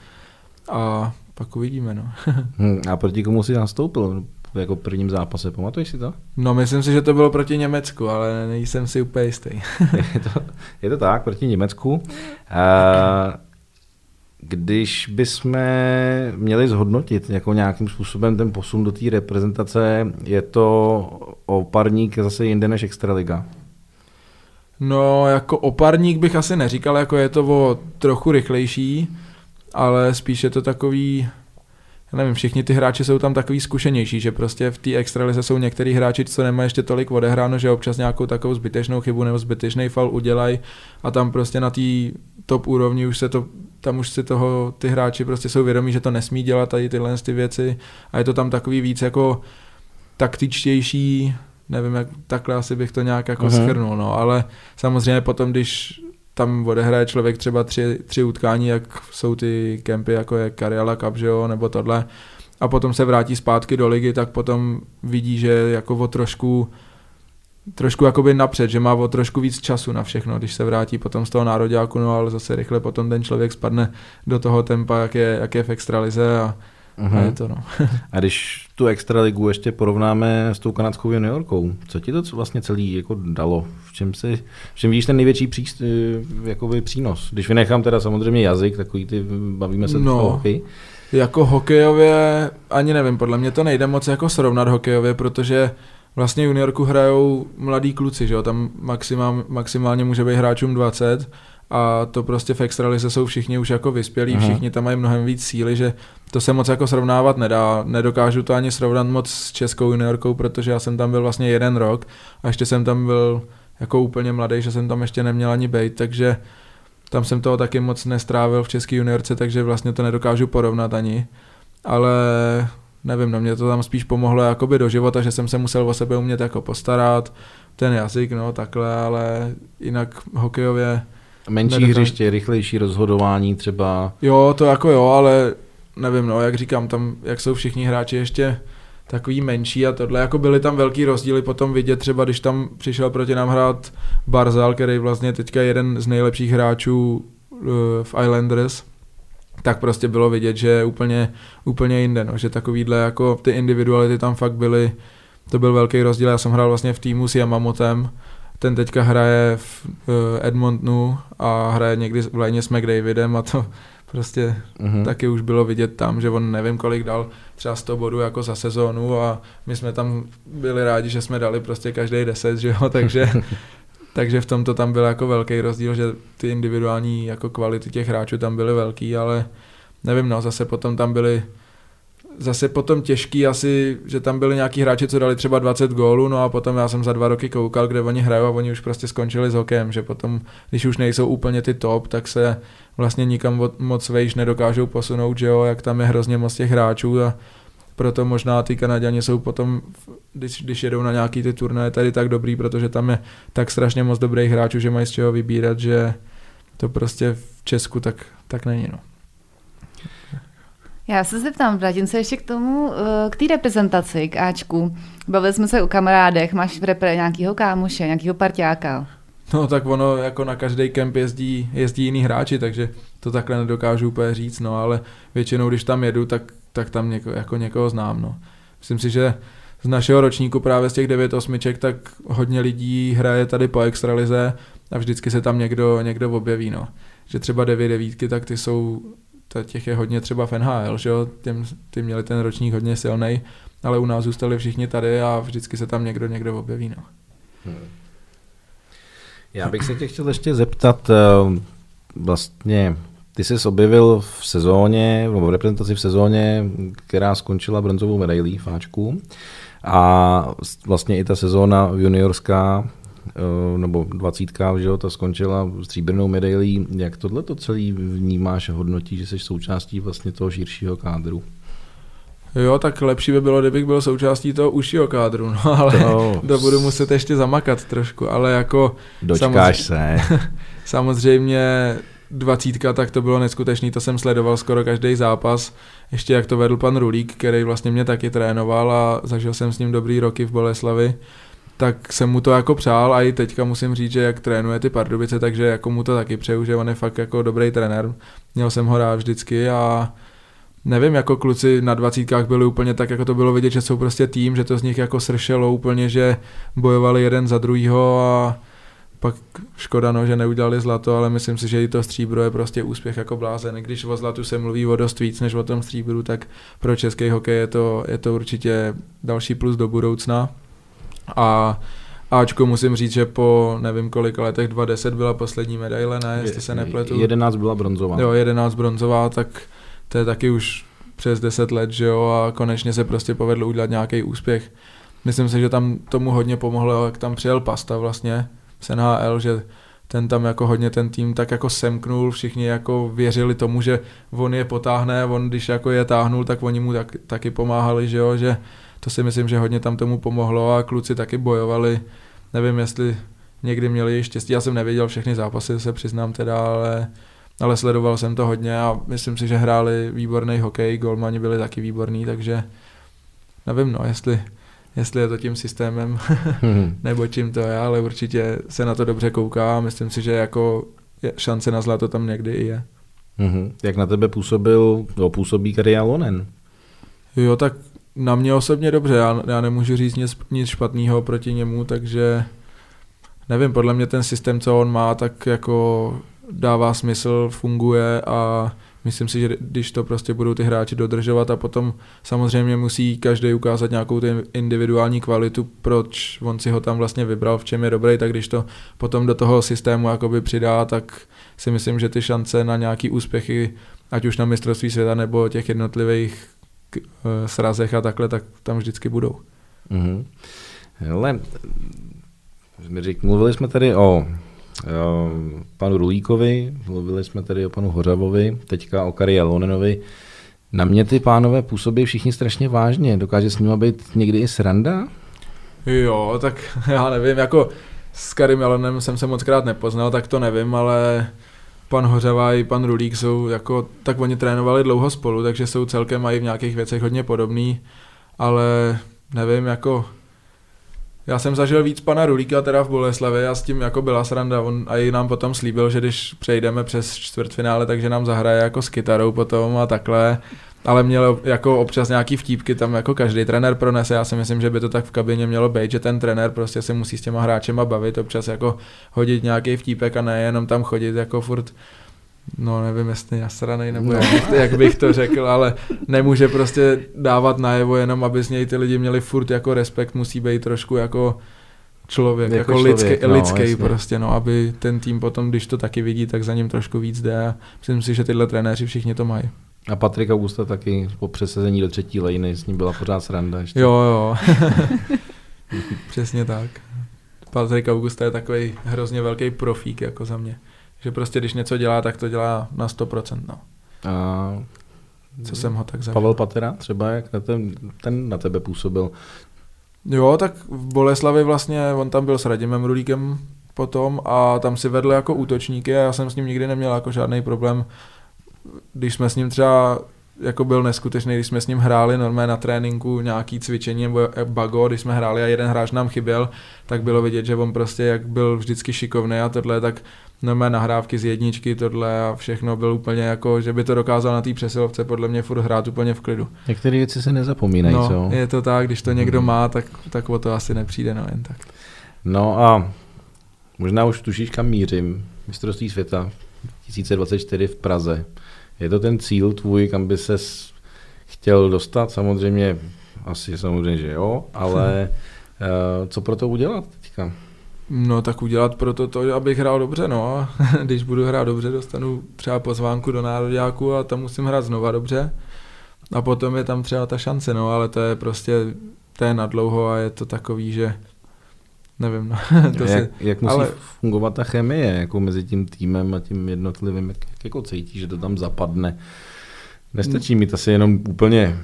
a pak uvidíme. No. Hm, a proti komu jsi nastoupil v jako prvním zápase, pamatuješ si to? no myslím si, že to bylo proti Německu, ale nejsem si úplně jistý. je, to, je to tak, proti Německu. A když bychom měli zhodnotit jako nějakým způsobem ten posun do té reprezentace, je to oparník zase jinde než Extraliga. No jako oparník bych asi neříkal, jako je to o trochu rychlejší, ale spíš je to takový, já nevím, všichni ty hráči jsou tam takový zkušenější, že prostě v té extralize jsou některý hráči, co nemají ještě tolik odehráno, že občas nějakou takovou zbytečnou chybu nebo zbytečný fal udělají a tam prostě na té top úrovni už se to, tam už si toho ty hráči prostě jsou vědomí, že to nesmí dělat tady tyhle ty věci a je to tam takový víc jako taktičtější, nevím, jak takhle asi bych to nějak jako Mhm. uh-huh. schrnul, no, ale samozřejmě potom, když tam odehraje člověk třeba tři, tři utkání, jak jsou ty kempy, jako je Kariala Cup, že jo, nebo tohle, a potom se vrátí zpátky do ligy, tak potom vidí, že jako o trošku trošku jakoby napřed, že má o trošku víc času na všechno, když se vrátí potom z toho nároďáku, no ale zase rychle potom ten člověk spadne do toho tempa, jak je, jak je v extralize a, uh-huh. a je to no. A když tu Extraligu ještě porovnáme s tou kanadskou juniorkou, co ti to vlastně celý jako dalo? V čem, si, v čem vidíš ten největší příst, jakoby přínos? Když vynechám teda samozřejmě jazyk, takový ty, bavíme se no. o hokej. Jako hokejově, ani nevím, podle mě to nejde moc jako srovnat hokejově, protože vlastně juniorku hrajou mladí kluci, že jo, tam maximál, maximálně může být hráčům 20 a to prostě v extralize jsou všichni už jako vyspělí, Aha. všichni tam mají mnohem víc síly, že to se moc jako srovnávat nedá. Nedokážu to ani srovnat moc s českou juniorkou, protože já jsem tam byl vlastně jeden rok a ještě jsem tam byl jako úplně mladý, že jsem tam ještě neměl ani bejt, takže tam jsem toho taky moc nestrávil v české juniorce, takže vlastně to nedokážu porovnat ani. Ale nevím, no mě to tam spíš pomohlo jakoby do života, že jsem se musel o sebe umět jako postarat, ten jazyk, no takhle, ale jinak hokejově, Menší Nedokážu. hřiště, rychlejší rozhodování třeba. jo, to jako jo, ale nevím, no, jak říkám, tam, jak jsou všichni hráči ještě takový menší a tohle, jako byly tam velký rozdíly potom vidět třeba, když tam přišel proti nám hrát Barzal, který vlastně teďka je jeden z nejlepších hráčů eh, v Islanders, tak prostě bylo vidět, že je úplně, úplně jinde, no, že takovýhle jako ty individuality tam fakt byly, to byl velký rozdíl, já jsem hrál vlastně v týmu s Yamamotem, ten teďka hraje v Edmontonu a hraje někdy v léně s McDavidem a to prostě Mhm. taky už bylo vidět tam, že on nevím kolik dal třeba 100 bodů jako za sezónu a my jsme tam byli rádi, že jsme dali prostě každý 10, že jo, takže, takže v tomto tam byl jako velký rozdíl, že ty individuální jako kvality těch hráčů tam byly velký, ale nevím, no, zase potom tam byly zase potom těžký asi, že tam byli nějaký hráči, co dali třeba 20 gólů, no a potom já jsem za dva roky koukal, kde oni hrajou a oni už prostě skončili s hokejem, že potom, když už nejsou úplně ty top, tak se vlastně nikam moc vejš nedokážou posunout, že jo, jak tam je hrozně moc těch hráčů a proto možná ty Kanaděni jsou potom, když, když jedou na nějaký ty turnaje tady tak dobrý, protože tam je tak strašně moc dobrých hráčů, že mají z čeho vybírat, že to prostě v Česku tak, tak není, no. Já se zeptám, vrátím se ještě k tomu, eh, k té reprezentaci, k Ačku. Bavili jsme se o kamarádech, máš v repre nějakýho kámoše, nějakýho parťáka. No tak ono jako na každý kemp jezdí, jezdí jiný hráči, takže to takhle nedokážu úplně říct, no ale většinou, když tam jedu, tak, tak tam něko, jako někoho znám, no. Myslím si, že z našeho ročníku právě z těch 9 osmiček, tak hodně lidí hraje tady po extralize a vždycky se tam někdo, někdo objeví, no. Že třeba 9 devítky, tak ty jsou, těch je hodně třeba v NHL, že jo, Těm, ty měli ten ročník hodně silný, ale u nás zůstali všichni tady a vždycky se tam někdo, někdo objeví, no. Já bych se tě chtěl ještě zeptat, eh, vlastně ty jsi objevil v sezóně, nebo v reprezentaci v sezóně, která skončila bronzovou medailí v Ačku a vlastně i ta sezóna juniorská, nebo dvacítka, že jo, ta skončila stříbrnou medailí. Jak tohle to celý vnímáš a hodnotí, že jsi součástí vlastně toho širšího kádru? Jo, tak lepší by bylo, kdybych byl součástí toho užšího kádru, no ale To- to budu muset ještě zamakat trošku, ale jako Dočkáš Samozřejmě. se. samozřejmě dvacítka, tak to bylo neskutečný, to jsem sledoval skoro každý zápas, ještě jak to vedl pan Rulík, který vlastně mě taky trénoval a zažil jsem s ním dobrý roky v Boleslavi, tak jsem mu to jako přál a i teďka musím říct, že jak trénuje ty Pardubice, takže jako mu to taky přeju, že on je fakt jako dobrý trenér, měl jsem ho rád vždycky a nevím, jako kluci na dvacítkách byli úplně tak, jako to bylo vidět, že jsou prostě tým, že to z nich jako sršelo úplně, že bojovali jeden za druhýho a pak škoda, no, že neudělali zlato, ale myslím si, že i to stříbro je prostě úspěch jako blázen. Když o zlatu se mluví o dost víc než o tom stříbru, tak pro český hokej je to, je to určitě další plus do budoucna. A Ačko musím říct, že po nevím kolika letech, 2010 byla poslední medaile, ne, jestli se nepletu. 11 byla bronzová. Jo, 11 bronzová, tak to je taky už přes 10 let, že jo, a konečně se prostě povedlo udělat nějaký úspěch. Myslím si, že tam tomu hodně pomohlo, jak tam přijel Pasta vlastně z NHL, že ten tam jako hodně ten tým tak jako semknul, všichni jako věřili tomu, že on je potáhne, on když jako je táhnul, tak oni mu tak, taky pomáhali, že jo, že to si myslím, že hodně tam tomu pomohlo a kluci taky bojovali, nevím, jestli někdy měli štěstí, já jsem nevěděl všechny zápasy, se přiznám teda, ale ale sledoval jsem to hodně a myslím si, že hráli výborný hokej, golmani byli taky výborní, takže nevím, no, jestli, jestli je to tím systémem Mhm. nebo čím to je, ale určitě se na to dobře kouká a myslím si, že jako šance na zlato tam někdy i je. Mhm. Jak na tebe působil, no, působí Karia Lonen? Jo, tak na mě osobně dobře, já, já nemůžu říct nic, nic špatného proti němu, takže nevím, podle mě ten systém, co on má, tak jako dává smysl, funguje a myslím si, že když to prostě budou ty hráči dodržovat a potom samozřejmě musí každý ukázat nějakou ty individuální kvalitu, proč on si ho tam vlastně vybral, v čem je dobrý, tak když to potom do toho systému jakoby přidá, tak si myslím, že ty šance na nějaký úspěchy, ať už na mistrovství světa nebo těch jednotlivých srazech a takhle, tak tam vždycky budou. Mhm. Hele, mluvili jsme tady o, o panu Rulíkovi, mluvili jsme tady o panu Hořavovi, teďka o Kari Lonenovi. Na mě ty pánové působí všichni strašně vážně. Dokáže s nimi být někdy i sranda? Jo, tak já nevím, jako s Karim Jelenem jsem se moc krát nepoznal, tak to nevím, ale pan Hořava i pan Rulík jsou jako, tak oni trénovali dlouho spolu, takže jsou celkem mají v nějakých věcech hodně podobný, ale nevím, jako já jsem zažil víc pana Rulíka teda v Boleslavi a s tím jako byla sranda. On a i nám potom slíbil, že když přejdeme přes čtvrtfinále, takže nám zahraje jako s kytarou potom a takhle. Ale měl jako občas nějaký vtípky tam jako každý trenér pronese. Já si myslím, že by to tak v kabině mělo být, že ten trenér prostě se musí s těma hráčema bavit, občas jako hodit nějaký vtípek a ne jenom tam chodit jako furt No nevím, jestli nasranej nebo No. jak, bych to, jak bych to řekl, ale nemůže prostě dávat najevo jenom, aby z něj ty lidi měli furt jako respekt, musí být trošku jako člověk, Jako jako, člověk, lidský, no, lidský jasně. prostě, no, aby ten tým potom, když to taky vidí, tak za ním trošku víc jde a myslím si, že tyhle trenéři všichni to mají. A Patrik Augusta taky po přesazení do třetí lejny, s ním byla pořád sranda. Ještě. Jo, jo. Přesně tak. Patrik Augusta je takový hrozně velký profík jako za mě. Že prostě když něco dělá, tak to dělá na 100%, no. A Co jsem ho tak zažil. Pavel Patera třeba, jak na ten, ten na tebe působil? Jo, tak v Boleslavi vlastně, on tam byl s Radimem Rulíkem potom a tam si vedl jako útočníky a já jsem s ním nikdy neměl jako žádný problém. Když jsme s ním třeba jako byl neskutečný, když jsme s ním hráli normálně na tréninku nějaký cvičení nebo bago, když jsme hráli a jeden hráč nám chyběl, tak bylo vidět, že on prostě jak byl vždycky šikovný a tohle, tak normálně nahrávky z jedničky, tohle a všechno byl úplně jako, že by to dokázal na té přesilovce podle mě furt hrát úplně v klidu. Některé věci se nezapomínají, no, co? je to tak, když to někdo Mhm. má, tak, tak o to asi nepřijde, no jen tak. No a možná už tušíš, kam mířím. Mistrovství světa 2024 v Praze. Je to ten cíl tvůj, kam by ses chtěl dostat? Samozřejmě, asi samozřejmě, že jo, ale eh, co pro to udělat teďka? No tak udělat proto to, abych hrál dobře, no. a Když budu hrát dobře, dostanu třeba pozvánku do nároďáku a tam musím hrát znova dobře. A potom je tam třeba ta šance, no, ale to je prostě, to je na dlouho a je to takový, že nevím, no. to jak, si, jak musí ale- fungovat ta chemie jako mezi tím týmem a tím jednotlivým, jak, jak jako cítíš, že to tam zapadne? Nestačí mít asi jenom úplně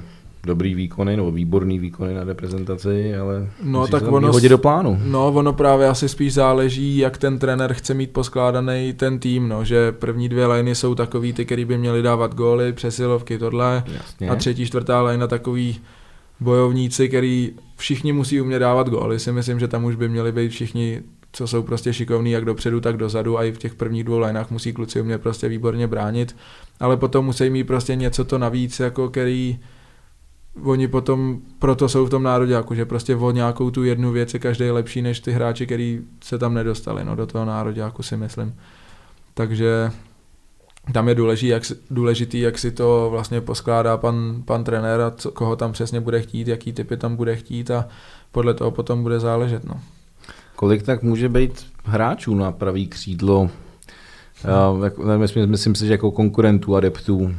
dobrý výkony nebo výborný výkony na reprezentaci, ale No, musí tak ono hodit do plánu. No, ono právě asi spíš záleží, jak ten trenér chce mít poskládaný ten tým, no, že první dvě liny jsou takový ty, který by měli dávat góly, přesilovky, tohle. Jasně. A třetí, čtvrtá lajna takový bojovníci, který všichni musí umět dávat góly. Si myslím, že tam už by měli být všichni, co jsou prostě šikovní jak dopředu, tak dozadu a i v těch prvních dvou lineách musí kluci umět prostě výborně bránit. Ale potom musí mít prostě něco to navíc, jako který oni potom proto jsou v tom nároďáku, že prostě o nějakou tu jednu věc je každý lepší než ty hráči, který se tam nedostali no, do toho nároďáku si myslím. Takže tam je důležitý jak, si- důležitý, jak si to vlastně poskládá pan, pan trenér a co, koho tam přesně bude chtít, jaký typy tam bude chtít a podle toho potom bude záležet. No. Kolik tak může být hráčů na pravý křídlo? Já, jako, ne, myslím, myslím si, že jako konkurentů, adeptů.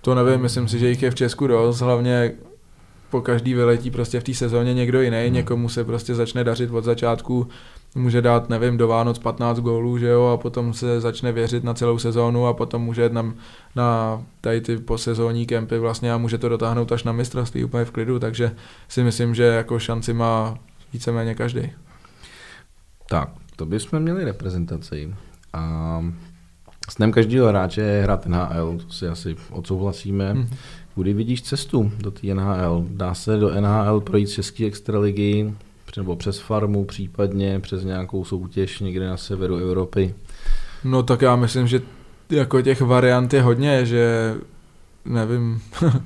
To nevím, myslím si, že jich je v Česku dost, hlavně po každý vyletí prostě v té sezóně někdo jiný, Hmm. někomu se prostě začne dařit od začátku, může dát, nevím, do Vánoc 15 gólů, že jo, a potom se začne věřit na celou sezónu a potom může jít na, na tady ty posezónní kempy vlastně a může to dotáhnout až na mistrovství úplně v klidu, takže si myslím, že jako šanci má víceméně každý. Tak, to bychom měli reprezentaci. A snem každého hráče je hrát NHL, to si asi odsouhlasíme. Hm. Kudy vidíš cestu do té NHL? Dá se do NHL projít z České extraligy, nebo přes farmu případně, přes nějakou soutěž někde na severu Evropy? No tak já myslím, že jako těch variant je hodně, že nevím,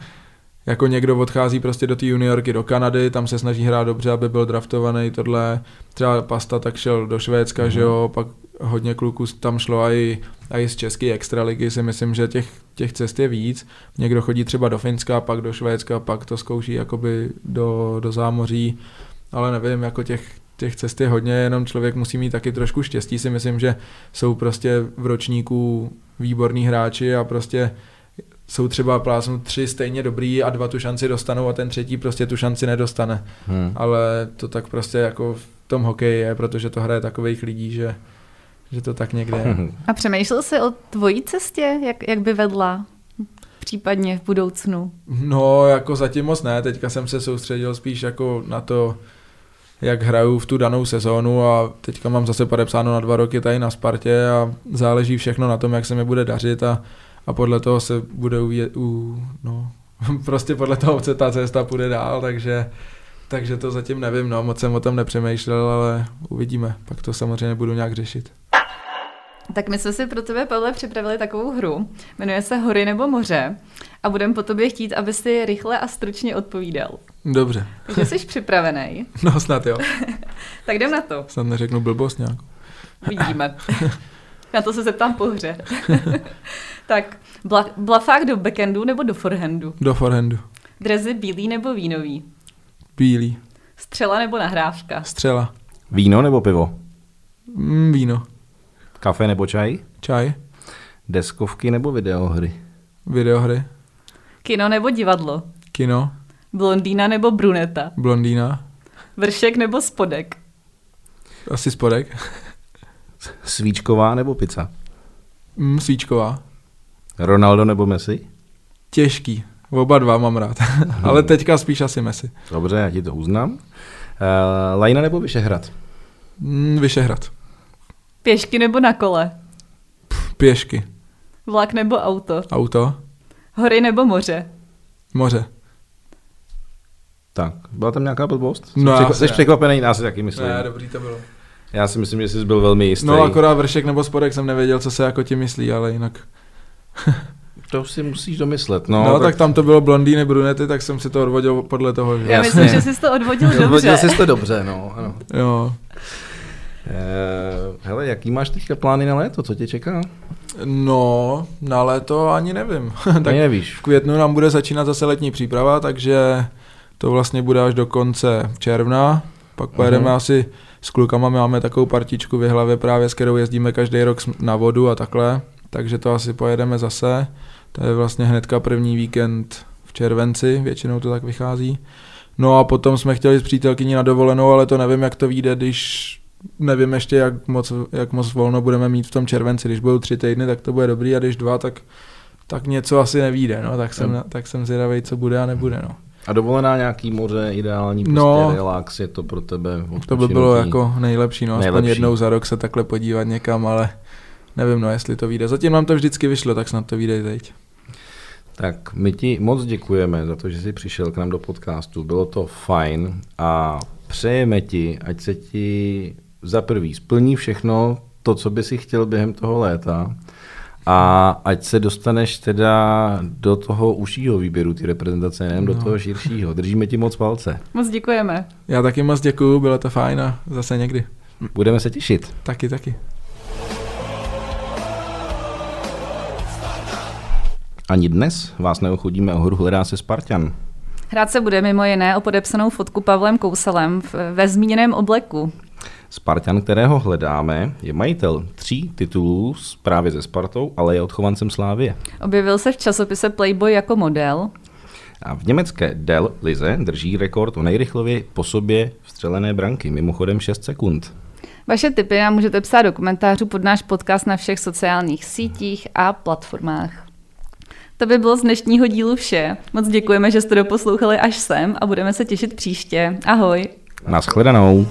jako někdo odchází prostě do té juniorky do Kanady, tam se snaží hrát dobře, aby byl draftovaný tohle, třeba Pasta tak šel do Švédska, Mhm. že jo, pak hodně kluků tam šlo a i, a i z české extraligy si myslím, že těch, těch cest je víc. Někdo chodí třeba do Finska, pak do Švédska, pak to zkouší jakoby do, do zámoří, ale nevím, jako těch, těch cest je hodně, jenom člověk musí mít taky trošku štěstí, si myslím, že jsou prostě v ročníku výborní hráči a prostě jsou třeba plásnu tři stejně dobrý a dva tu šanci dostanou a ten třetí prostě tu šanci nedostane. Hmm. Ale to tak prostě jako v tom hokeji je, protože to hraje takových lidí, že, že to tak někde je. A přemýšlel jsi o tvojí cestě, jak, jak by vedla případně v budoucnu? No, jako zatím moc ne, teďka jsem se soustředil spíš jako na to, jak hraju v tu danou sezónu a teďka mám zase podepsáno na dva roky tady na Spartě a záleží všechno na tom, jak se mi bude dařit a, a podle toho se bude uvět, u, no, prostě podle toho se ta cesta půjde dál, takže, takže to zatím nevím, no, moc jsem o tom nepřemýšlel, ale uvidíme, pak to samozřejmě budu nějak řešit. Tak my jsme si pro tebe, Pavle, připravili takovou hru. Jmenuje se Hory nebo moře a budeme po tobě chtít, aby si rychle a stručně odpovídal. Dobře, Takže jsi připravený. no snad jo, Tak jdem na to. snad neřeknu blbost nějak. Vidíme. Na to se zeptám po hře. tak, bla, blafák do backendu nebo do forehandu? Do forehandu, Drezy bílý nebo vínový? bílý, Střela nebo nahrávka? střela, Víno nebo pivo? mm, víno, Kafe nebo čaj? čaj, Deskovky nebo videohry? videohry, Kino nebo divadlo? kino, Blondýna nebo bruneta? blondýna, Vršek nebo spodek? asi spodek, Svíčková nebo pizza? mm, svíčková. Ronaldo nebo Messi? Těžký. Oba dva mám rád. Ale teďka spíš asi Messi. Dobře, já ti to uznám. Uh, Lajna nebo Vyšehrad? Mm, Vyšehrad. Pěšky nebo na kole? Pěšky. Vlak nebo auto? Auto. Hory nebo moře? Moře. Tak, byla tam nějaká blbost? No, Jsi, překva- jsi překvapený, já si taky myslím. Ne, dobrý to bylo. Já si myslím, že jsi byl velmi jistý. No akorát vršek nebo spodek jsem nevěděl, co se jako ti myslí, ale jinak. To si musíš domyslet. No, No, no tak... tak tam to bylo blondýny, brunety, tak jsem si to odvodil podle toho. Že? Já myslím, že jsi to odvodil dobře. Odvodil jsi to dobře, no. Ano. Jo. Uh, hele, jaký máš teďka plány na léto? Co tě čeká? No, na léto ani nevím. tak tak nevíš. v květnu nám bude začínat zase letní příprava, takže to vlastně bude až do konce června. Pak pojedeme Mhm. asi s klukama, my máme takovou partičku v hlavě právě, s kterou jezdíme každý rok na vodu a takhle, takže to asi pojedeme zase. To je vlastně hnedka první víkend v červenci, většinou to tak vychází. No a potom jsme chtěli s přítelkyní na dovolenou, ale to nevím, jak to vyjde, když nevím ještě, jak moc, jak moc volno budeme mít v tom červenci. Když budou tři týdny, tak to bude dobrý a když dva, tak, tak něco asi nevíde. No. Tak, jsem, tak jsem zvědavý, co bude a nebude. No. A dovolená nějaký moře, ideální prostě No. relax, je to pro tebe To by odpočinutí. bylo jako nejlepší, no, aspoň Nejlepší. jednou za rok se takhle podívat někam, ale nevím, no, jestli to vyjde. Zatím nám to vždycky vyšlo, tak snad to vyjde teď. Tak my ti moc děkujeme za to, že jsi přišel k nám do podcastu. Bylo to fajn a přejeme ti, ať se ti za prvý splní všechno to, co by si chtěl během toho léta a ať se dostaneš teda do toho užšího výběru ty reprezentace, nejen do No. toho širšího. Držíme ti moc palce. Moc děkujeme. Já taky moc děkuju, bylo to fajn a zase někdy. Budeme se těšit. Taky, taky. Ani dnes vás neochudíme o hru Hledá se Spartan. Hrát se bude mimo jiné o podepsanou fotku Pavlem Kouselem v, ve zmíněném obleku. Spartan, kterého hledáme, je majitel tří titulů právě ze Spartou, ale je odchovancem Slávie. Objevil se v časopise Playboy jako model. A v německé Dell Lize drží rekord o nejrychleji po sobě vstřelené branky, mimochodem 6 sekund. Vaše tipy nám můžete psát do komentářů pod náš podcast na všech sociálních sítích a platformách. To by bylo z dnešního dílu vše. Moc děkujeme, že jste doposlouchali až sem a budeme se těšit příště. Ahoj! Naschledanou.